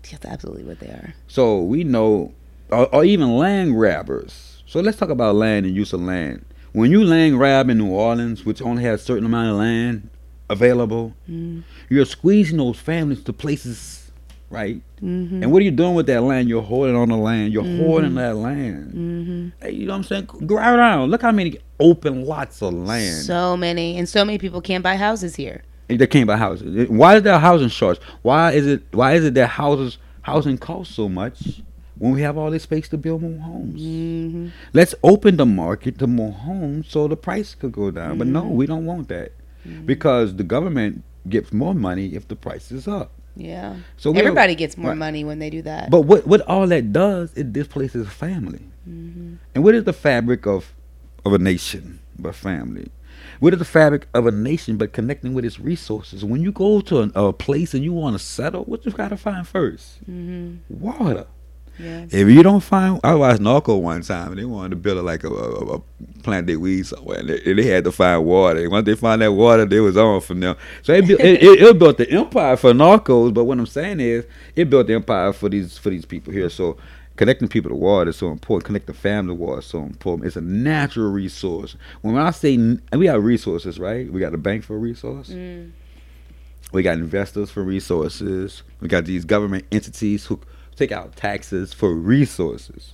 [SPEAKER 1] That's absolutely what they are.
[SPEAKER 2] So we know, or, or even land grabbers. So let's talk about land and use of land. When you land grab in New Orleans, which only has a certain amount of land available,
[SPEAKER 1] Mm.
[SPEAKER 2] you're squeezing those families to places, right?
[SPEAKER 1] Mm-hmm.
[SPEAKER 2] And what are you doing with that land? You're hoarding on the land. You're
[SPEAKER 1] Mhm.
[SPEAKER 2] hoarding that land.
[SPEAKER 1] hmm
[SPEAKER 2] Hey, you know what I'm saying? Go around. Look how many open lots of land.
[SPEAKER 1] So many, and so many people can't buy houses here.
[SPEAKER 2] they can't buy houses. Why is there housing shortage? Why is it? Why is it that houses housing costs so much when we have all this space to build more homes?
[SPEAKER 1] hmm
[SPEAKER 2] Let's open the market to more homes so the price could go down. But no,
[SPEAKER 1] Mhm.
[SPEAKER 2] we don't want that
[SPEAKER 1] Mm-hmm.
[SPEAKER 2] because the government gets more money if the price is up.
[SPEAKER 1] Yeah.
[SPEAKER 2] So
[SPEAKER 1] Everybody gets more
[SPEAKER 2] right.
[SPEAKER 1] money when they do that.
[SPEAKER 2] But what what all that does, it displaces a family.
[SPEAKER 1] hmm
[SPEAKER 2] And what is the fabric of of a nation but family? What is the fabric of a nation but connecting with its resources? When you go to an, a place and you want to settle, what you got to find first?
[SPEAKER 1] hmm
[SPEAKER 2] Water.
[SPEAKER 1] Yes.
[SPEAKER 2] If you don't find, I watched Narco one time and they wanted to build like a, a, a plant their weed somewhere and they, they had to find water. And once they found that water, they was on from them. So it, built, it, it, it built the empire for Narcos. But what I'm saying is, it built the empire for these for these people here. So connecting people to water is so important. Connecting family to water is so important. It's a natural resource. When I say we have resources, right? We got a bank for a resource.
[SPEAKER 1] Mm.
[SPEAKER 2] We got investors for resources. We got these government entities who take out taxes for resources.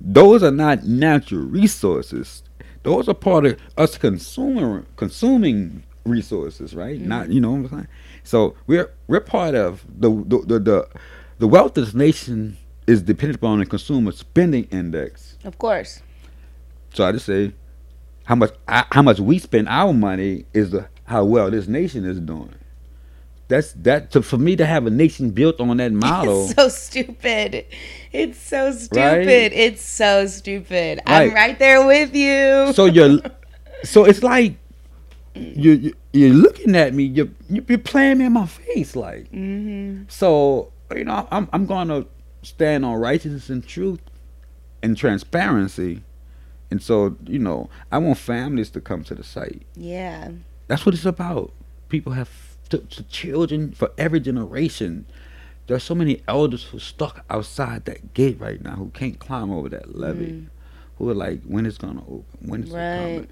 [SPEAKER 2] Those are not natural resources. Those are part of us consumer consuming resources, right? Not mm-hmm. you know what I'm saying. So we're we're part of the the the the, the wealth of this nation is dependent upon the consumer spending index.
[SPEAKER 1] Of course.
[SPEAKER 2] So I just say how much how much we spend our money is the how well this nation is doing. That's that to, for me to have a nation built on that model.
[SPEAKER 1] It's so stupid. It's so stupid.
[SPEAKER 2] Right?
[SPEAKER 1] It's so stupid. I'm
[SPEAKER 2] Right.
[SPEAKER 1] right there with you.
[SPEAKER 2] so you're so it's like you, you you're looking at me. You're you're playing me in my face, like.
[SPEAKER 1] Mm-hmm.
[SPEAKER 2] So you know, I'm I'm gonna stand on righteousness and truth and transparency. And so, you know, I want families to come to the site.
[SPEAKER 1] Yeah.
[SPEAKER 2] That's what it's about. People have to, to children for every generation. There are so many elders who stuck outside that gate right now who can't climb over that levee.
[SPEAKER 1] Mm.
[SPEAKER 2] Who are like, when it's gonna open? When is
[SPEAKER 1] Right.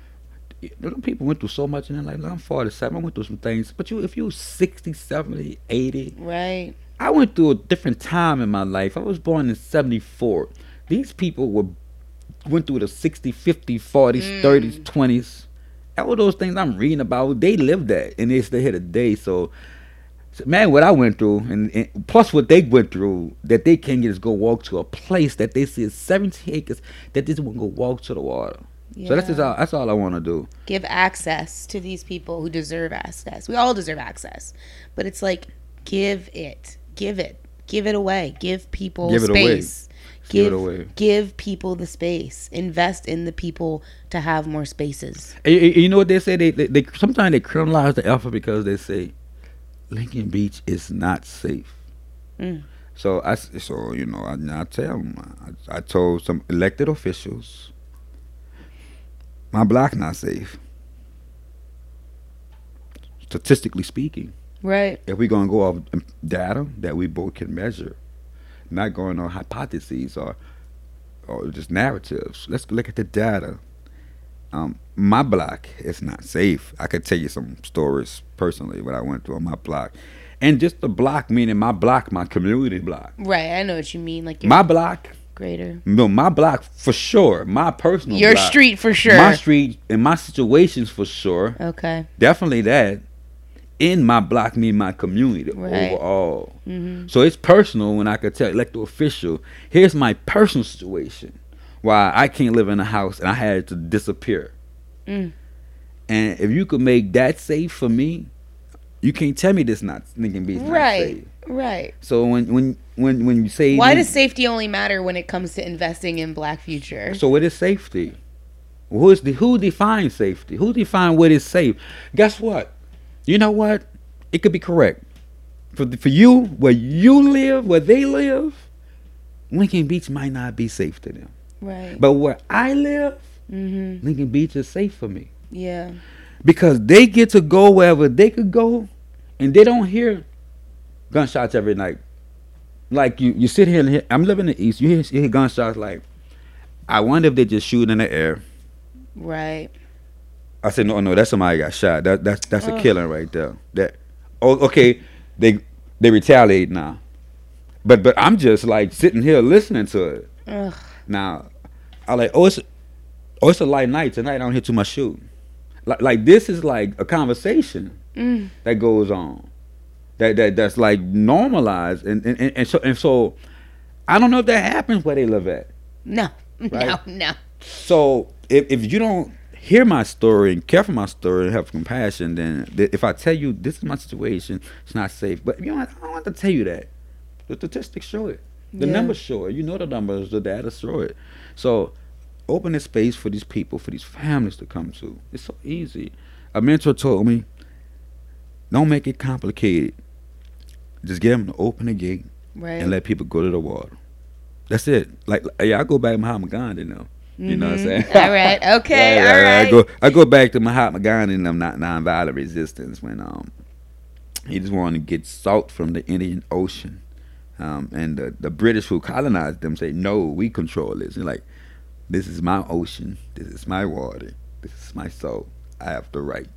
[SPEAKER 2] You know, people went through so much in their life. Like, I'm 47. I went through some things. But you, if you 60, 70, 80,
[SPEAKER 1] Right.
[SPEAKER 2] I went through a different time in my life. I was born in 74. These people were went through the 60, 50, 40s,
[SPEAKER 1] Mm.
[SPEAKER 2] 30s, 20s. All those things I'm reading about, they lived that and they still here today. So, so, man, what I went through and, and plus what they went through, that they can't is go walk to a place that they see is 17 acres that they just want to go walk to the water. So that's just all, that's all I want to do.
[SPEAKER 1] give access to these people who deserve access. We all deserve access, but it's like give it, give it, give it away, give people
[SPEAKER 2] Give it away. Give
[SPEAKER 1] Give
[SPEAKER 2] away.
[SPEAKER 1] give people the space. Invest in the people to have more spaces.
[SPEAKER 2] And you- and you know what they say? They, they, they sometimes they criminalize the effort because they say Lincoln Beach is not safe.
[SPEAKER 1] Mm.
[SPEAKER 2] So I so you know I, I tell them I, I told some elected officials my block not safe. Statistically speaking,
[SPEAKER 1] Right.
[SPEAKER 2] if we're gonna go off data that we both can measure, not going on hypotheses or or just narratives. Let's look at the data. Um, my block is not safe. I could tell you some stories personally what I went through on my block, and just the block meaning my block, my community block.
[SPEAKER 1] Right. I know what you mean. Like
[SPEAKER 2] My block,
[SPEAKER 1] greater.
[SPEAKER 2] no, my block for sure. My personal,
[SPEAKER 1] Your
[SPEAKER 2] block.
[SPEAKER 1] street for sure.
[SPEAKER 2] my street, and my situations for sure.
[SPEAKER 1] Okay.
[SPEAKER 2] Definitely that. In my block, me, my community
[SPEAKER 1] Right.
[SPEAKER 2] overall.
[SPEAKER 1] Mm-hmm.
[SPEAKER 2] So it's personal when I could tell elected official, here's my personal situation. Why I can't live in a house and I had to disappear.
[SPEAKER 1] Mm.
[SPEAKER 2] And if you could make that safe for me, you can't tell me this not Beach not
[SPEAKER 1] Right. Right.
[SPEAKER 2] So when when when when you say
[SPEAKER 1] Why
[SPEAKER 2] Lin-
[SPEAKER 1] does safety only matter when it comes to investing in Black future?
[SPEAKER 2] So what is safety? Who is the who defines safety? Who defines what is safe? Guess what? You know what? It could be correct. For the, for you, where you live, where they live, Lincoln Beach might not be safe to them.
[SPEAKER 1] Right.
[SPEAKER 2] But where I live,
[SPEAKER 1] Mm-hmm.
[SPEAKER 2] Lincoln Beach is safe for me
[SPEAKER 1] Yeah.
[SPEAKER 2] because they get to go wherever they could go, and they don't hear gunshots every night. Like you, you sit here and hear, I'm living in the east. You hear, you hear gunshots. Like I wonder if they just shoot in the air.
[SPEAKER 1] Right.
[SPEAKER 2] I said, no, no, that's somebody got shot. That that's that's a
[SPEAKER 1] Oh.
[SPEAKER 2] killing right there. That oh, okay, they they retaliate now, but but I'm just like sitting here listening to it.
[SPEAKER 1] Ugh.
[SPEAKER 2] Now, I like oh it's oh it's a light night tonight. I don't hear too much shooting. Like like this is like a conversation
[SPEAKER 1] Mm.
[SPEAKER 2] that goes on, that that that's like normalized, and and, and, and so and so, I don't know if that happens where they live at.
[SPEAKER 1] No. No. No.
[SPEAKER 2] So if if you don't hear my story and care for my story and have compassion, then th- if I tell you this is my situation, it's not safe. But you know. I don't want to tell you that. The statistics show it. The
[SPEAKER 1] Yeah.
[SPEAKER 2] numbers show it. You know the numbers, the data show it. So open a space for these people, for these families to come to. It's so easy. A mentor told me, don't make it complicated. Just get them to open the gate
[SPEAKER 1] Right.
[SPEAKER 2] and let people go to the water. That's it. Like yeah, I go back to Mahatma Gandhi now. You know what I'm
[SPEAKER 1] Mhm.
[SPEAKER 2] saying?
[SPEAKER 1] All right. Okay. All
[SPEAKER 2] yeah.
[SPEAKER 1] right.
[SPEAKER 2] I go I go back to Mahatma Gandhi and them not nonviolent resistance when um he just wanted to get salt from the Indian Ocean. Um, and the, the British who colonized them say, No, we control this. And like, this is my ocean, this is my water, this is my soul. I have the right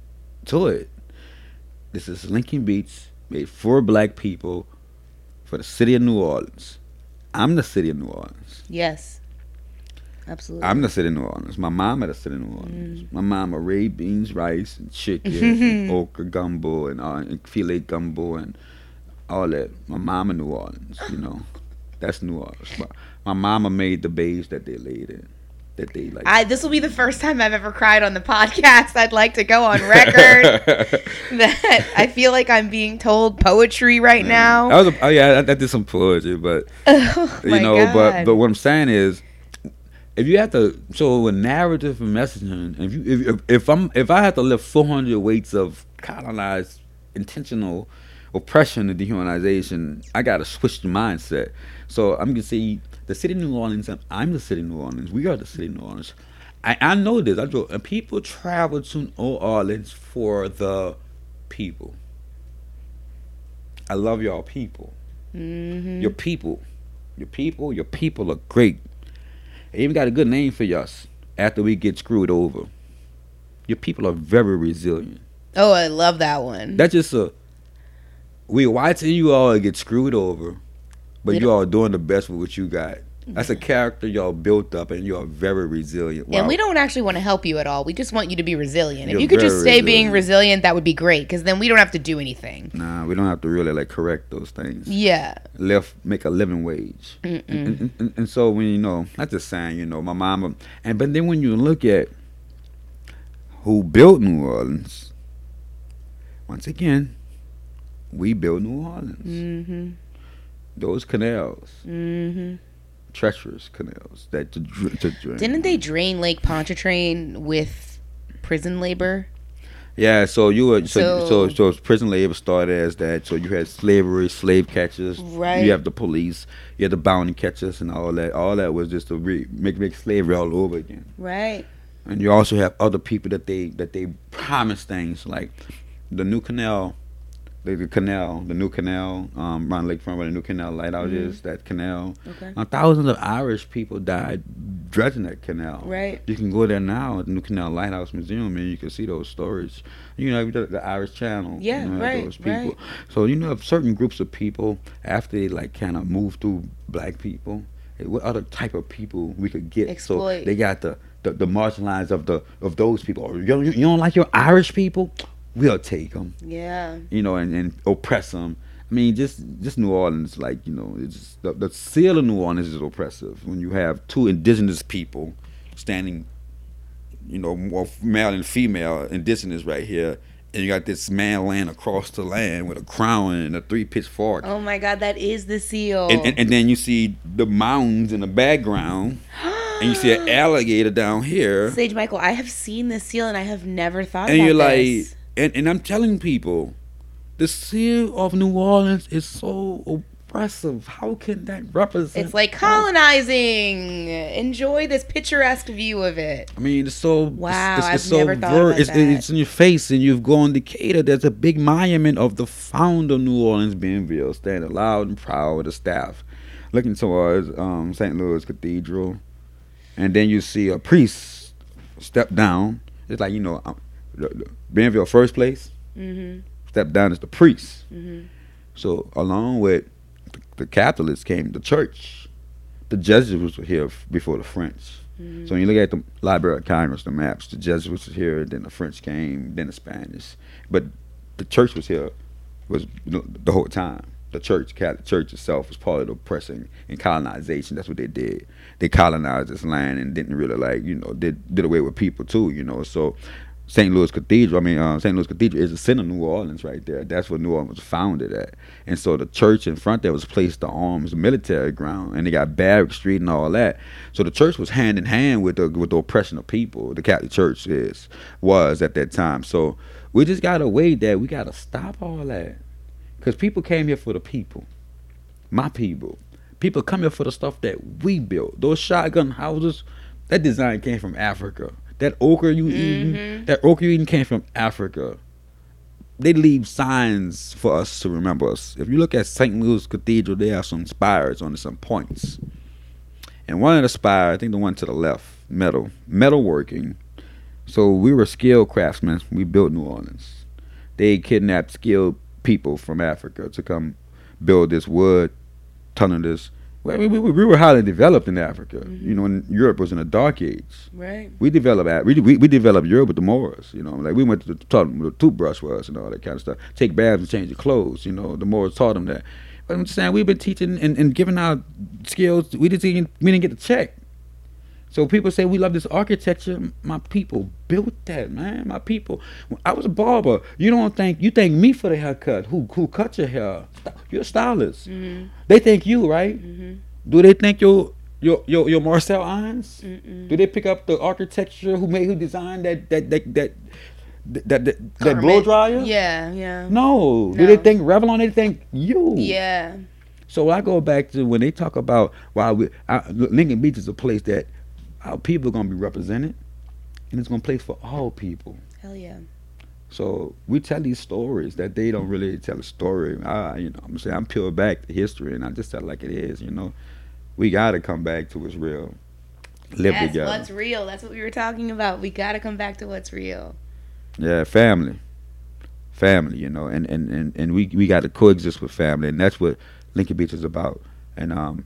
[SPEAKER 2] to it. This is Lincoln Beach, made for black people for the city of New Orleans. I'm the city of New Orleans.
[SPEAKER 1] Yes. Absolutely.
[SPEAKER 2] I'm the city of New Orleans. My mama the city of New Orleans.
[SPEAKER 1] Mm.
[SPEAKER 2] My mama ray beans, rice, and chicken, and okra gumbo, and, uh, and filet gumbo, and all that. My mama New Orleans, you know, that's New Orleans. My, my mama made the beige that they laid in, that they like.
[SPEAKER 1] I, this will be the first time I've ever cried on the podcast. I'd like to go on record that I feel like I'm being told poetry right now.
[SPEAKER 2] That was a, oh yeah, I, I did some poetry, but
[SPEAKER 1] Oh
[SPEAKER 2] you know, but but what I'm saying is, if you have to so a narrative and messaging if you if, if, i'm if i have to lift 400 weights of colonized intentional oppression and dehumanization i gotta switch the mindset. So i'm gonna say the city of new orleans i'm the city of new orleans we are the city of new orleans. I, I know this i know and people travel to new orleans for the people. I love y'all people.
[SPEAKER 1] Mm-hmm.
[SPEAKER 2] your people your people your people are great they even got a good name for us after we get screwed over. Your people are very resilient.
[SPEAKER 1] Oh, I love that one.
[SPEAKER 2] That's just a we watching you all get screwed over, but
[SPEAKER 1] We
[SPEAKER 2] you all doing the best with what you got. That's a character y'all built up, and you are very resilient.
[SPEAKER 1] and we don't actually want to help you at all. We just want you to be resilient. If
[SPEAKER 2] You're
[SPEAKER 1] you could just stay being
[SPEAKER 2] resilient.
[SPEAKER 1] resilient, that would be great because then we don't have to do anything.
[SPEAKER 2] Nah, we don't have to really like correct those things.
[SPEAKER 1] Yeah.
[SPEAKER 2] Left make a living wage, and, and, and, and so when you know, not just saying, you know, my mama, and but then when you look at who built New Orleans, once again, we built New Orleans.
[SPEAKER 1] Mm-hmm.
[SPEAKER 2] Those canals,
[SPEAKER 1] Mm-hmm.
[SPEAKER 2] Treacherous canals that to, to drain.
[SPEAKER 1] Didn't they drain Lake Pontchartrain with prison labor?
[SPEAKER 2] Yeah, so you were so so
[SPEAKER 1] So-
[SPEAKER 2] so, prison labor started as that. So you had slavery, slave catchers.
[SPEAKER 1] Right.
[SPEAKER 2] You have the police. You had the bounty catchers and all that. All that was just to re- make make slavery all over again.
[SPEAKER 1] Right.
[SPEAKER 2] And you also have other people that they that they promise things like the new canal, the, the canal, the new canal, um, around Lakefront where the new canal lighthouse
[SPEAKER 1] Mm-hmm.
[SPEAKER 2] is. That canal.
[SPEAKER 1] Okay.
[SPEAKER 2] Uh, thousands of Irish people died dredging that canal.
[SPEAKER 1] Right.
[SPEAKER 2] You can go there now at the New Canal Lighthouse Museum and you can see those stories. You know, the, the Irish Channel.
[SPEAKER 1] Yeah,
[SPEAKER 2] you know,
[SPEAKER 1] right,
[SPEAKER 2] Those people.
[SPEAKER 1] right.
[SPEAKER 2] So you know, certain groups of people after they like kind of move through black people, eh, what other type of people we could get?
[SPEAKER 1] Exploit.
[SPEAKER 2] So they got the, the the marginalized of the of those people. Or, you, don't- you don't like your Irish people? We'll take them
[SPEAKER 1] Yeah.
[SPEAKER 2] you know, and, and oppress them. I mean, just just New Orleans, like you know, it's the, the seal of New Orleans is oppressive when you have two indigenous people standing, you know, more male and female indigenous right here, and you got this man laying across the land with a crown and a three pitchfork,
[SPEAKER 1] Oh my God, that is the seal.
[SPEAKER 2] and, and and then you see the mountains in the background, and you see an alligator down here,
[SPEAKER 1] Sage Michael, I have seen this seal and I have never thought
[SPEAKER 2] and
[SPEAKER 1] about
[SPEAKER 2] you're like,
[SPEAKER 1] this.
[SPEAKER 2] And, and I'm telling people, the seal of New Orleans is so oppressive. How can that represent?
[SPEAKER 1] It's like colonizing. Enjoy this picturesque view of it.
[SPEAKER 2] I mean, it's so
[SPEAKER 1] Wow,
[SPEAKER 2] It's, it's,
[SPEAKER 1] I've
[SPEAKER 2] so
[SPEAKER 1] never thought
[SPEAKER 2] ver-
[SPEAKER 1] about
[SPEAKER 2] it's,
[SPEAKER 1] that.
[SPEAKER 2] it's in your face, and you've gone to Decatur. There's a big monument of the founder of New Orleans, Bienville, standing loud and proud with the staff, looking towards um, St. Louis Cathedral, and then you see a priest step down. It's like you know, Bienville first place.
[SPEAKER 1] Mm-hmm.
[SPEAKER 2] Step down as the priest.
[SPEAKER 1] Mm-hmm.
[SPEAKER 2] So along with the, Catholics came the church. The Jesuits were here f- before the French.
[SPEAKER 1] Mm-hmm.
[SPEAKER 2] So when you look at the Library of Congress, the maps, the Jesuits were here, then the French came, then the Spanish. But the church was here was the the whole time. The church, Catholic Church itself, was part of the oppressing and colonization. That's what they did. They colonized this land and didn't really like, you know, did did away with people too, you know. So St. Louis Cathedral, I mean, uh, St. Louis Cathedral is the center of New Orleans right there. That's where New Orleans was founded at. And so the church in front there was placed the arms military ground, and they got Barrack Street and all that. So the church was hand in hand with the with the oppression of people. The Catholic Church is was at that time. So we just got to wait that we got to stop all that, because people came here for the people, my people. People come here for the stuff that we built. Those shotgun houses, that design came from Africa. That okra you eating, mm-hmm. that okra you eating came from Africa. They leave signs for us to remember us. If you look at St. Louis Cathedral, they have some spires on some points. And one of the spires, I think the one to the left, metal, metalworking. So we were skilled craftsmen. We built New Orleans. They kidnapped skilled people from Africa to come build this wood, tunnel this. Well, we, we, we were highly developed in Africa. You mm-hmm. know, and Europe was in a dark age.
[SPEAKER 1] Right.
[SPEAKER 2] We developed at- we, we we developed Europe with the Moors. You know, like we went to the, taught them what a toothbrush was and all that kind of stuff. Take baths and change your clothes. You know, the Moors taught them that. But I'm saying we've been teaching and, and giving out skills. We didn't even, we didn't get the check. So people say we love this architecture. My people built that, man. My people. I was a barber. You don't think you thank me for the haircut. Who who cut your hair? You're a stylist.
[SPEAKER 1] Mm-hmm.
[SPEAKER 2] They thank you, right?
[SPEAKER 1] Mm-hmm.
[SPEAKER 2] Do they thank your your your your Marcel Irons? Do they pick up the architecture? Who made who designed that that that that that that, that, blow dryer?
[SPEAKER 1] Yeah, yeah.
[SPEAKER 2] No. Do they think Revlon? They think you.
[SPEAKER 1] Yeah.
[SPEAKER 2] So I go back to when they talk about why we I, Lincoln Beach is a place that our people are gonna be represented, and it's gonna play for all people.
[SPEAKER 1] Hell yeah.
[SPEAKER 2] So we tell these stories that they don't really tell a story. I, you know, I'm saying I'm peeled back the history, and I just tell it like it is. You know, we gotta come back to what's real, live
[SPEAKER 1] That's
[SPEAKER 2] together.
[SPEAKER 1] what's real. That's what we were talking about. We got to come back to what's real.
[SPEAKER 2] Yeah, family, family. You know, and and and, and we we got to coexist with family, and that's what Lincoln Beach is about. And um,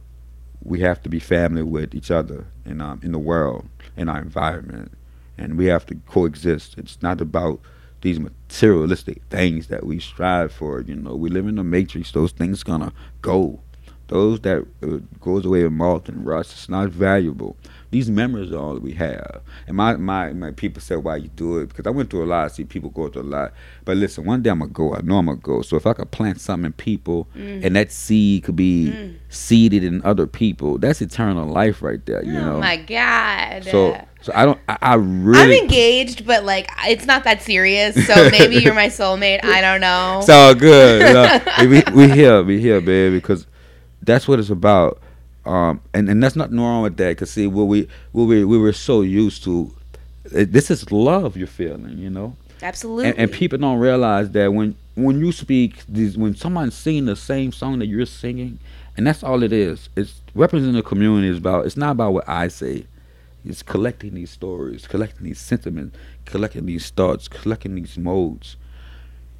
[SPEAKER 2] we have to be family with each other in um in the world in our environment, and we have to coexist. It's not about these materialistic things that we strive for. You know, we live in a matrix. Those things gonna go. Those that uh, goes away with moth and rust. It's not valuable. These memories are all we have. And my, my, my people said, why you do it? Because I went through a lot. I see people go through a lot. But listen, one day I'm going to go. I know I'm going to go. So if I could plant something in people mm. and that seed could be mm. seeded in other people, that's eternal life right there, you
[SPEAKER 1] oh
[SPEAKER 2] know?
[SPEAKER 1] my god.
[SPEAKER 2] So so I don't, I, I
[SPEAKER 1] I'm engaged, but like it's not that serious. So maybe you're my soulmate. I don't know.
[SPEAKER 2] It's all good. you know. we we here, we here, baby, because that's what it's about. Um, and and that's nothing wrong with that. Cause see, what we what we we were so used to, this is love you're feeling, you know.
[SPEAKER 1] Absolutely.
[SPEAKER 2] And, and people don't realize that when when you speak, these when someone's singing the same song that you're singing, and that's all it is. It's representing the community is about. It's not about what I say. It's collecting these stories, collecting these sentiments, collecting these thoughts, collecting these modes.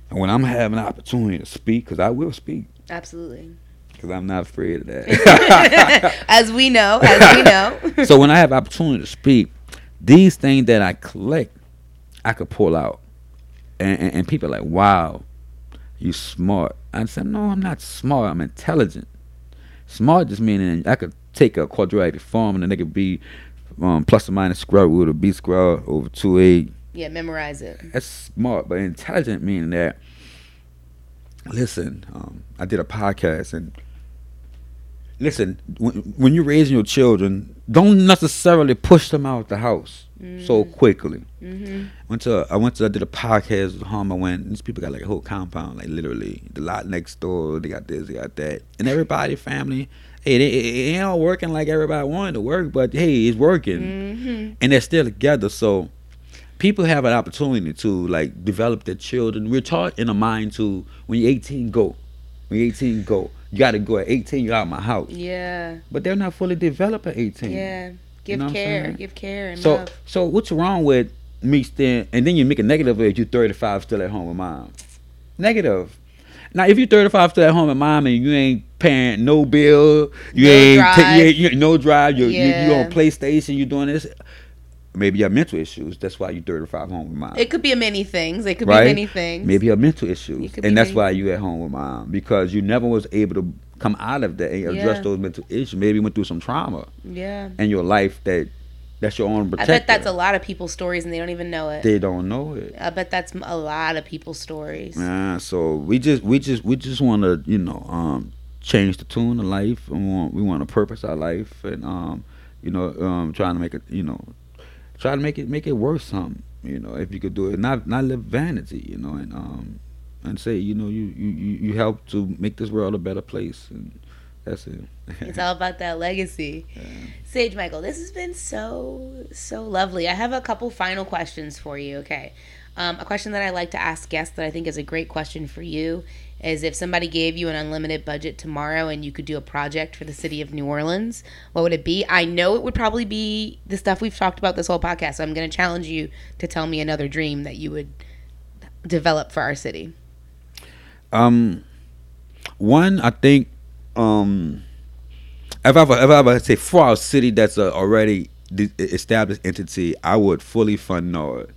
[SPEAKER 2] And when I'm having an opportunity to speak, because I will speak,
[SPEAKER 1] Absolutely.
[SPEAKER 2] Because I'm not afraid of that.
[SPEAKER 1] as we know, as we know.
[SPEAKER 2] so when I have opportunity to speak, these things that I collect, I could pull out, and, and, and people are like, "Wow, you smart." I said, "No, I'm not smart. I'm intelligent. Smart just meaning I could take a quadratic form and then it could be um, plus or minus square root of b squared over two a.
[SPEAKER 1] yeah, memorize it.
[SPEAKER 2] That's smart, but intelligent meaning that. Listen, um, I did a podcast and listen when, when you're raising your children, don't necessarily push them out of the house so quickly.
[SPEAKER 1] Mm-hmm.
[SPEAKER 2] Went to I went to I did a podcast with home. I went. These people got like a whole compound, like literally the lot next door. They got this, they got that, and everybody, family. Hey, they, it, it ain't all working like everybody wanted to work, but hey, it's working,
[SPEAKER 1] Mm-hmm.
[SPEAKER 2] and they're still together. So people have an opportunity to like develop their children. We're taught in a mind to when you're 18, go. When you're 18, go. You got to go at 18. You're out of my house,
[SPEAKER 1] Yeah.
[SPEAKER 2] but they're not fully developed at 18.
[SPEAKER 1] Yeah. Give
[SPEAKER 2] know
[SPEAKER 1] care. Give care and
[SPEAKER 2] So
[SPEAKER 1] love.
[SPEAKER 2] so what's wrong with me staying and then you make a negative if you're 35 still at home with mom. Negative. Now if you're 35 still at home with mom and you ain't paying no bill, you
[SPEAKER 1] No
[SPEAKER 2] ain't
[SPEAKER 1] drive.
[SPEAKER 2] ta- you, ain't- you, no drive, you you you
[SPEAKER 1] Yeah.
[SPEAKER 2] on PlayStation, you're doing this. Maybe you have mental issues. That's why you're 35 home with mom.
[SPEAKER 1] It could be a many things. It could
[SPEAKER 2] Right?
[SPEAKER 1] be many things.
[SPEAKER 2] Maybe you have mental issues,
[SPEAKER 1] It could be
[SPEAKER 2] and that's
[SPEAKER 1] many-
[SPEAKER 2] why you at home with mom because you never was able to come out of that and address
[SPEAKER 1] Yeah.
[SPEAKER 2] those mental issues. Maybe you went through some trauma
[SPEAKER 1] Yeah.
[SPEAKER 2] in your life that that's your own protector.
[SPEAKER 1] I bet that's a lot of people's stories and they don't even know it.
[SPEAKER 2] They don't know it.
[SPEAKER 1] I bet that's a lot of people's stories.
[SPEAKER 2] Yeah, so we just we just we just want to you know um change the tune of life and we want we want to purpose our life and um you know um trying to make it you know try to make it make it worth something you know if you could do it not not live vanity you know and um and say you know you you you you help to make this world a better place and that's it.
[SPEAKER 1] It's all about that legacy. Sage Michael, this has been so so lovely. I have a couple final questions for you. Okay, um, a question that I like to ask guests that I think is a great question for you is if somebody gave you an unlimited budget tomorrow and you could do a project for the city of New Orleans, what would it be? I know it would probably be the stuff we've talked about this whole podcast. So I'm going to challenge you to tell me another dream that you would develop for our city.
[SPEAKER 2] Um, one, I think, um, if I ever, if I say for our city that's already established entity, I would fully fund Nord.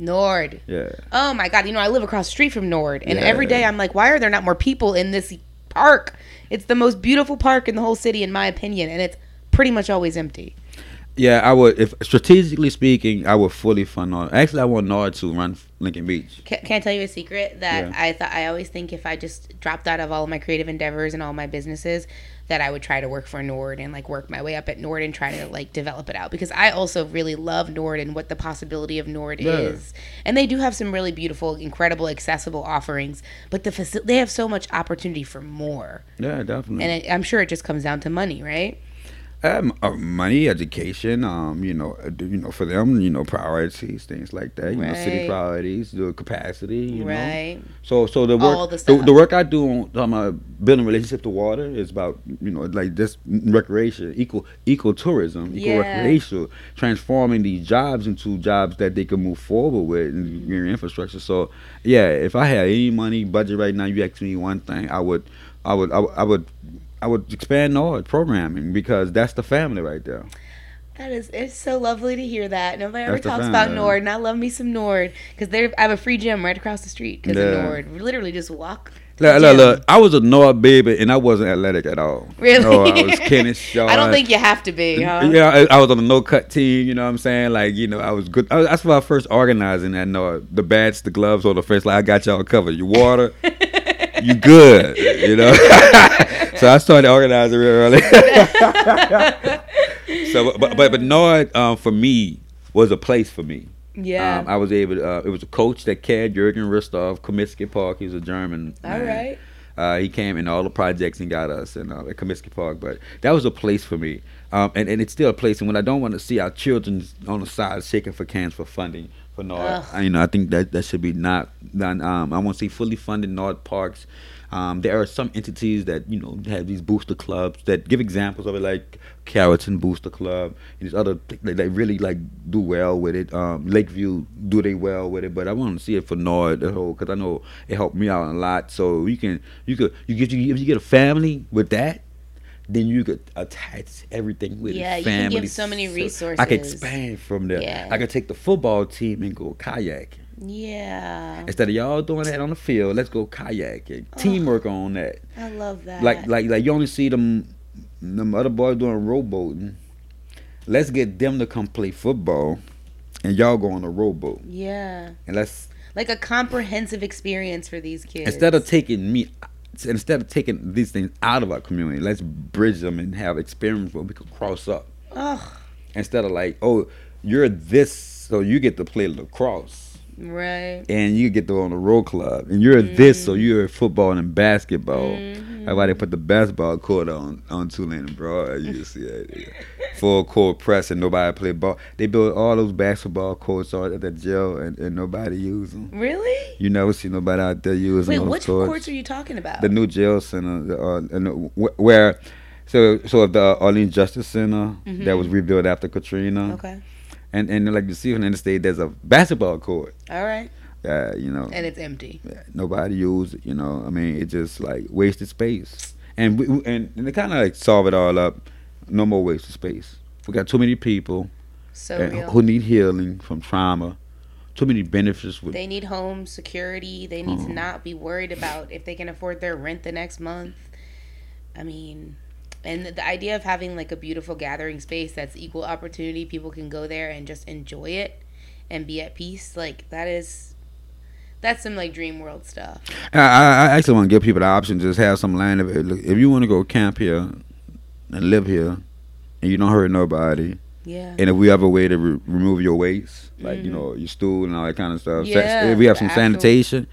[SPEAKER 1] Nord.
[SPEAKER 2] Yeah.
[SPEAKER 1] Oh my god, you know I live across the street from Nord and
[SPEAKER 2] Yeah.
[SPEAKER 1] every day I'm like why are there not more people in this park? It's the most beautiful park in the whole city in my opinion and it's pretty much always empty.
[SPEAKER 2] Yeah, I would. If strategically speaking, I would fully fund Nord. Actually, I want Nord to run Lincoln Beach.
[SPEAKER 1] Can, can I tell you a secret that
[SPEAKER 2] Yeah.
[SPEAKER 1] I thought I always think if I just dropped out of all of my creative endeavors and all my businesses that I would try to work for Nord and like work my way up at Nord and try to like develop it out because I also really love Nord and what the possibility of Nord
[SPEAKER 2] Yeah.
[SPEAKER 1] is. And they do have some really beautiful, incredible, accessible offerings, but the faci- they have so much opportunity for more.
[SPEAKER 2] Yeah, definitely.
[SPEAKER 1] And it, I'm sure it just comes down to money, right?
[SPEAKER 2] Um, uh, money, education, um, you know, uh, you know, for them, you know, priorities, things like that. You know, city priorities, the capacity, you know.
[SPEAKER 1] right.
[SPEAKER 2] So, so the work,
[SPEAKER 1] All the
[SPEAKER 2] the, the, work I do on talking about building relationship to water is about, you know, like this recreation, eco, eco tourism, eco
[SPEAKER 1] Yeah.
[SPEAKER 2] recreational, transforming these jobs into jobs that they can move forward with in your infrastructure. So, yeah, if I had any money budget right now, you ask me one thing, I would, I would, I would, I would, I would expand Nord programming because that's the family right there.
[SPEAKER 1] That is, it's so lovely to hear that. Nobody ever
[SPEAKER 2] That's
[SPEAKER 1] talks about. Nord, and I love me some Nord because they I have a free gym right across the street because
[SPEAKER 2] Yeah.
[SPEAKER 1] of Nord. We literally just walk.
[SPEAKER 2] Look, look, look, I was a Nord baby and I wasn't athletic at all.
[SPEAKER 1] Really?
[SPEAKER 2] No, I was Kenneth Shaw.
[SPEAKER 1] I don't think you have to be, huh?
[SPEAKER 2] Yeah, I, I was on the no cut team. You know what I'm saying? Like, you know, I was good. I, that's why I first organizing that. Nord. the bats, the gloves, or the face. Like, I got y'all covered. You water, you good. You know. so I started organizing real early. so, but but but Nord um, for me was a place for me.
[SPEAKER 1] Yeah.
[SPEAKER 2] Um, I was able. To, uh, it was a coach that cared, Jurgen Ristov, Comiskey Park. He was a German.
[SPEAKER 1] All
[SPEAKER 2] man.
[SPEAKER 1] right.
[SPEAKER 2] Uh, he came in all the projects and got us and uh, at Comiskey Park. But that was a place for me, um, and and it's still a place. And when I don't want to see our children on the side shaking for cans for funding for Nord,
[SPEAKER 1] Ugh.
[SPEAKER 2] I, you know, I think that that should be not done. Um, I want to see fully funded Nord parks. Um, there are some entities that you know have these booster clubs that give examples of it, like Carrollton Booster Club and these other they, they really like do well with it. Um, Lakeview do they well with it, but I want to see it for Nord the whole because I know it helped me out a lot. So you can you could you get you if you get a family with that. Then you could attach everything with it.
[SPEAKER 1] Yeah,
[SPEAKER 2] it.
[SPEAKER 1] you can give so many resources.
[SPEAKER 2] I
[SPEAKER 1] resources.
[SPEAKER 2] could expand from there.
[SPEAKER 1] Yeah.
[SPEAKER 2] I could take the football team and go kayaking.
[SPEAKER 1] Yeah.
[SPEAKER 2] Instead of y'all doing that on the field, let's go kayaking. Teamwork on that.
[SPEAKER 1] I love that.
[SPEAKER 2] Like like like you only see them them other boys doing rowboating. Let's get them to come play football and y'all go on a rowboat.
[SPEAKER 1] yeah.
[SPEAKER 2] And let's
[SPEAKER 1] Like a comprehensive experience for these kids.
[SPEAKER 2] instead of taking me instead of taking these things out of our community, let's bridge them and have experiments where we could cross up.
[SPEAKER 1] Ugh.
[SPEAKER 2] Instead of like, oh, you're this, so you get to play lacrosse.
[SPEAKER 1] Right.
[SPEAKER 2] and you get to go on the road club, and you're this, so you're football and basketball. That's why they put the basketball court on on Tulane and Broad. You see that yeah. full court press, and nobody play ball. They built all those basketball courts out at the jail, and, and nobody use them.
[SPEAKER 1] Really?
[SPEAKER 2] You never see nobody out there using
[SPEAKER 1] Wait,
[SPEAKER 2] those
[SPEAKER 1] which
[SPEAKER 2] courts.
[SPEAKER 1] courts are you talking about?
[SPEAKER 2] the new jail center, the, uh, where. So, so the Orleans Justice Center that was rebuilt after Katrina,
[SPEAKER 1] Mm-hmm. okay.
[SPEAKER 2] And and like you see on the interstate, there's a basketball court.
[SPEAKER 1] All right.
[SPEAKER 2] Uh, you know,
[SPEAKER 1] And it's empty.
[SPEAKER 2] nobody use it. You know, I mean, it just like wasted space, and we, and, and to kind of like solve it all up, no more wasted space. We got too many people
[SPEAKER 1] So
[SPEAKER 2] who need healing from trauma, too many benefits with
[SPEAKER 1] They need home security. They need
[SPEAKER 2] Uh-huh.
[SPEAKER 1] to not be worried about if they can afford their rent the next month. I mean, and the, idea of having like a beautiful gathering space that's equal opportunity, people can go there and just enjoy it and be at peace. Like that is, that's some like dream world stuff.
[SPEAKER 2] I, I actually want to give people the option to just have some land. If, if you want to go camp here and live here, and you don't hurt nobody,
[SPEAKER 1] Yeah.
[SPEAKER 2] and if we have a way to re- remove your waste, like you know your stool and all that kind of stuff,
[SPEAKER 1] Mm-hmm. Yeah,
[SPEAKER 2] if we have some sanitation,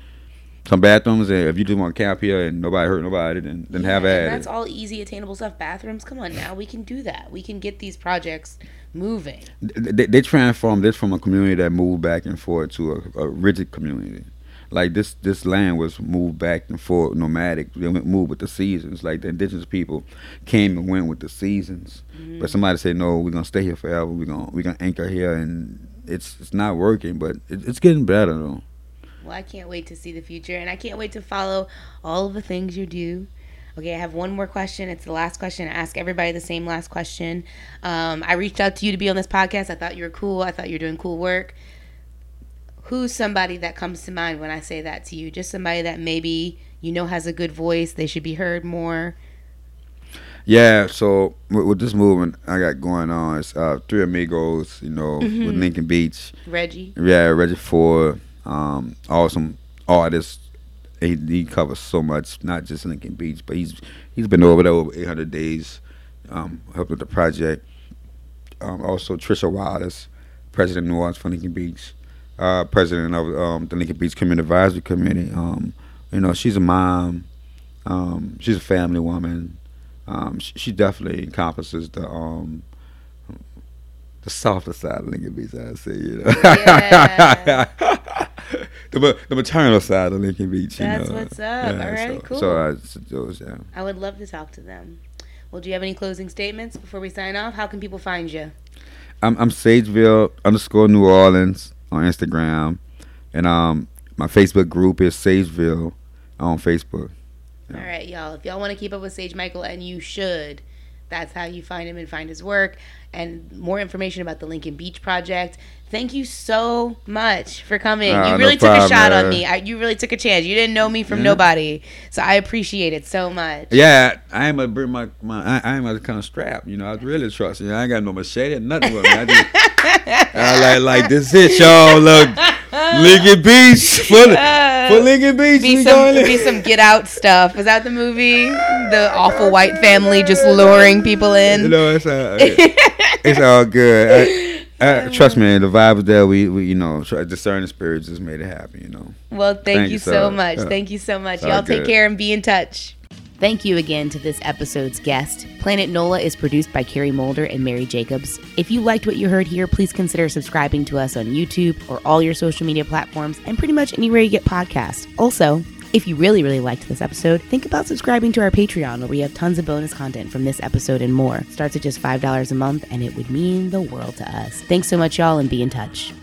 [SPEAKER 2] some bathrooms, and if you just want to camp here and nobody hurt nobody, then then have
[SPEAKER 1] Yeah,
[SPEAKER 2] at
[SPEAKER 1] and
[SPEAKER 2] it.
[SPEAKER 1] that's all easy attainable stuff. Bathrooms, come on now, we can do that. We can get these projects moving.
[SPEAKER 2] they, they transformed this from a community that moved back and forth to a, a rigid community. Like this, this land was moved back and forth, nomadic. They went- moved with the seasons. Like the indigenous people came and went with the seasons. Mm-hmm. But somebody said, "No, we're gonna stay here forever. We're gonna we're gonna anchor here," and it's it's not working, but it, it's getting better though.
[SPEAKER 1] Well, I can't wait to see the future, and I can't wait to follow all of the things you do. Okay, I have one more question. It's the last question. I ask everybody the same last question. Um, I reached out to you to be on this podcast. I thought you were cool. I thought you were doing cool work. Who's somebody that comes to mind when I say that to you? Just somebody that maybe you know has a good voice. They should be heard more.
[SPEAKER 2] Yeah, so with, with this movement I got going on, it's uh, Three Amigos, you know, with Lincoln Beach.
[SPEAKER 1] Reggie.
[SPEAKER 2] Yeah, Reggie Ford, um, awesome artist. he, he covers so much, not just Lincoln Beach, but he's he's been over there over 800 days, um, helped with the project. Um, also, Trisha Wallace, president of New Orleans for Lincoln Beach, uh, president of um, the Lincoln Beach Community Advisory Committee. Um, you know, she's a mom. Um, she's a family woman. Um, she, she, definitely encompasses the um, the softer side of Lincoln Beach. I say, you know, yeah. the, the maternal side of Lincoln Beach.
[SPEAKER 1] That's
[SPEAKER 2] know.
[SPEAKER 1] what's up. Yeah, All right,
[SPEAKER 2] so,
[SPEAKER 1] cool.
[SPEAKER 2] So I, those, yeah.
[SPEAKER 1] I would love to talk to them. Well, do you have any closing statements before we sign off? How can people find you?
[SPEAKER 2] I'm, I'm Sageville underscore New Orleans on Instagram, and um my Facebook group is Sageville on Facebook.
[SPEAKER 1] Yeah. All right, y'all. If y'all want to keep up with Sage Michael, and you should, that's how you find him and find his work and more information about the Lincoln Beach Project. Thank you so much for coming. You really no took problem, a shot man. on me. I, you really took a chance. You didn't know me from yeah. nobody, so I appreciate it so much.
[SPEAKER 2] Yeah, I am a bring my, my I, I am a kind of strap. You know, I really trust you. I ain't got no machete, nothing with me. I, just, I like like this it, y'all. Look, Lincoln Beach for, uh, for Lincoln Beach.
[SPEAKER 1] Be some be some Get Out stuff. Was that the movie? The awful white family just luring people in.
[SPEAKER 2] You know, it's uh, it's all good. Uh, I, I, trust me, the vibe was there. We, we you know, discerning spirits just made it happen. You know.
[SPEAKER 1] Well, thank, thank you, so much. Thank you so much. Y'all take care and be in touch. Thank you again to this episode's guest. Planet NOLA is produced by Carrie Mulder and Mary Jacobs. If you liked what you heard here, please consider subscribing to us on YouTube or all your social media platforms and pretty much anywhere you get podcasts. Also, if you really, really liked this episode, think about subscribing to our Patreon where we have tons of bonus content from this episode and more. Starts at just $5 a month and it would mean the world to us. Thanks so much, y'all, and be in touch.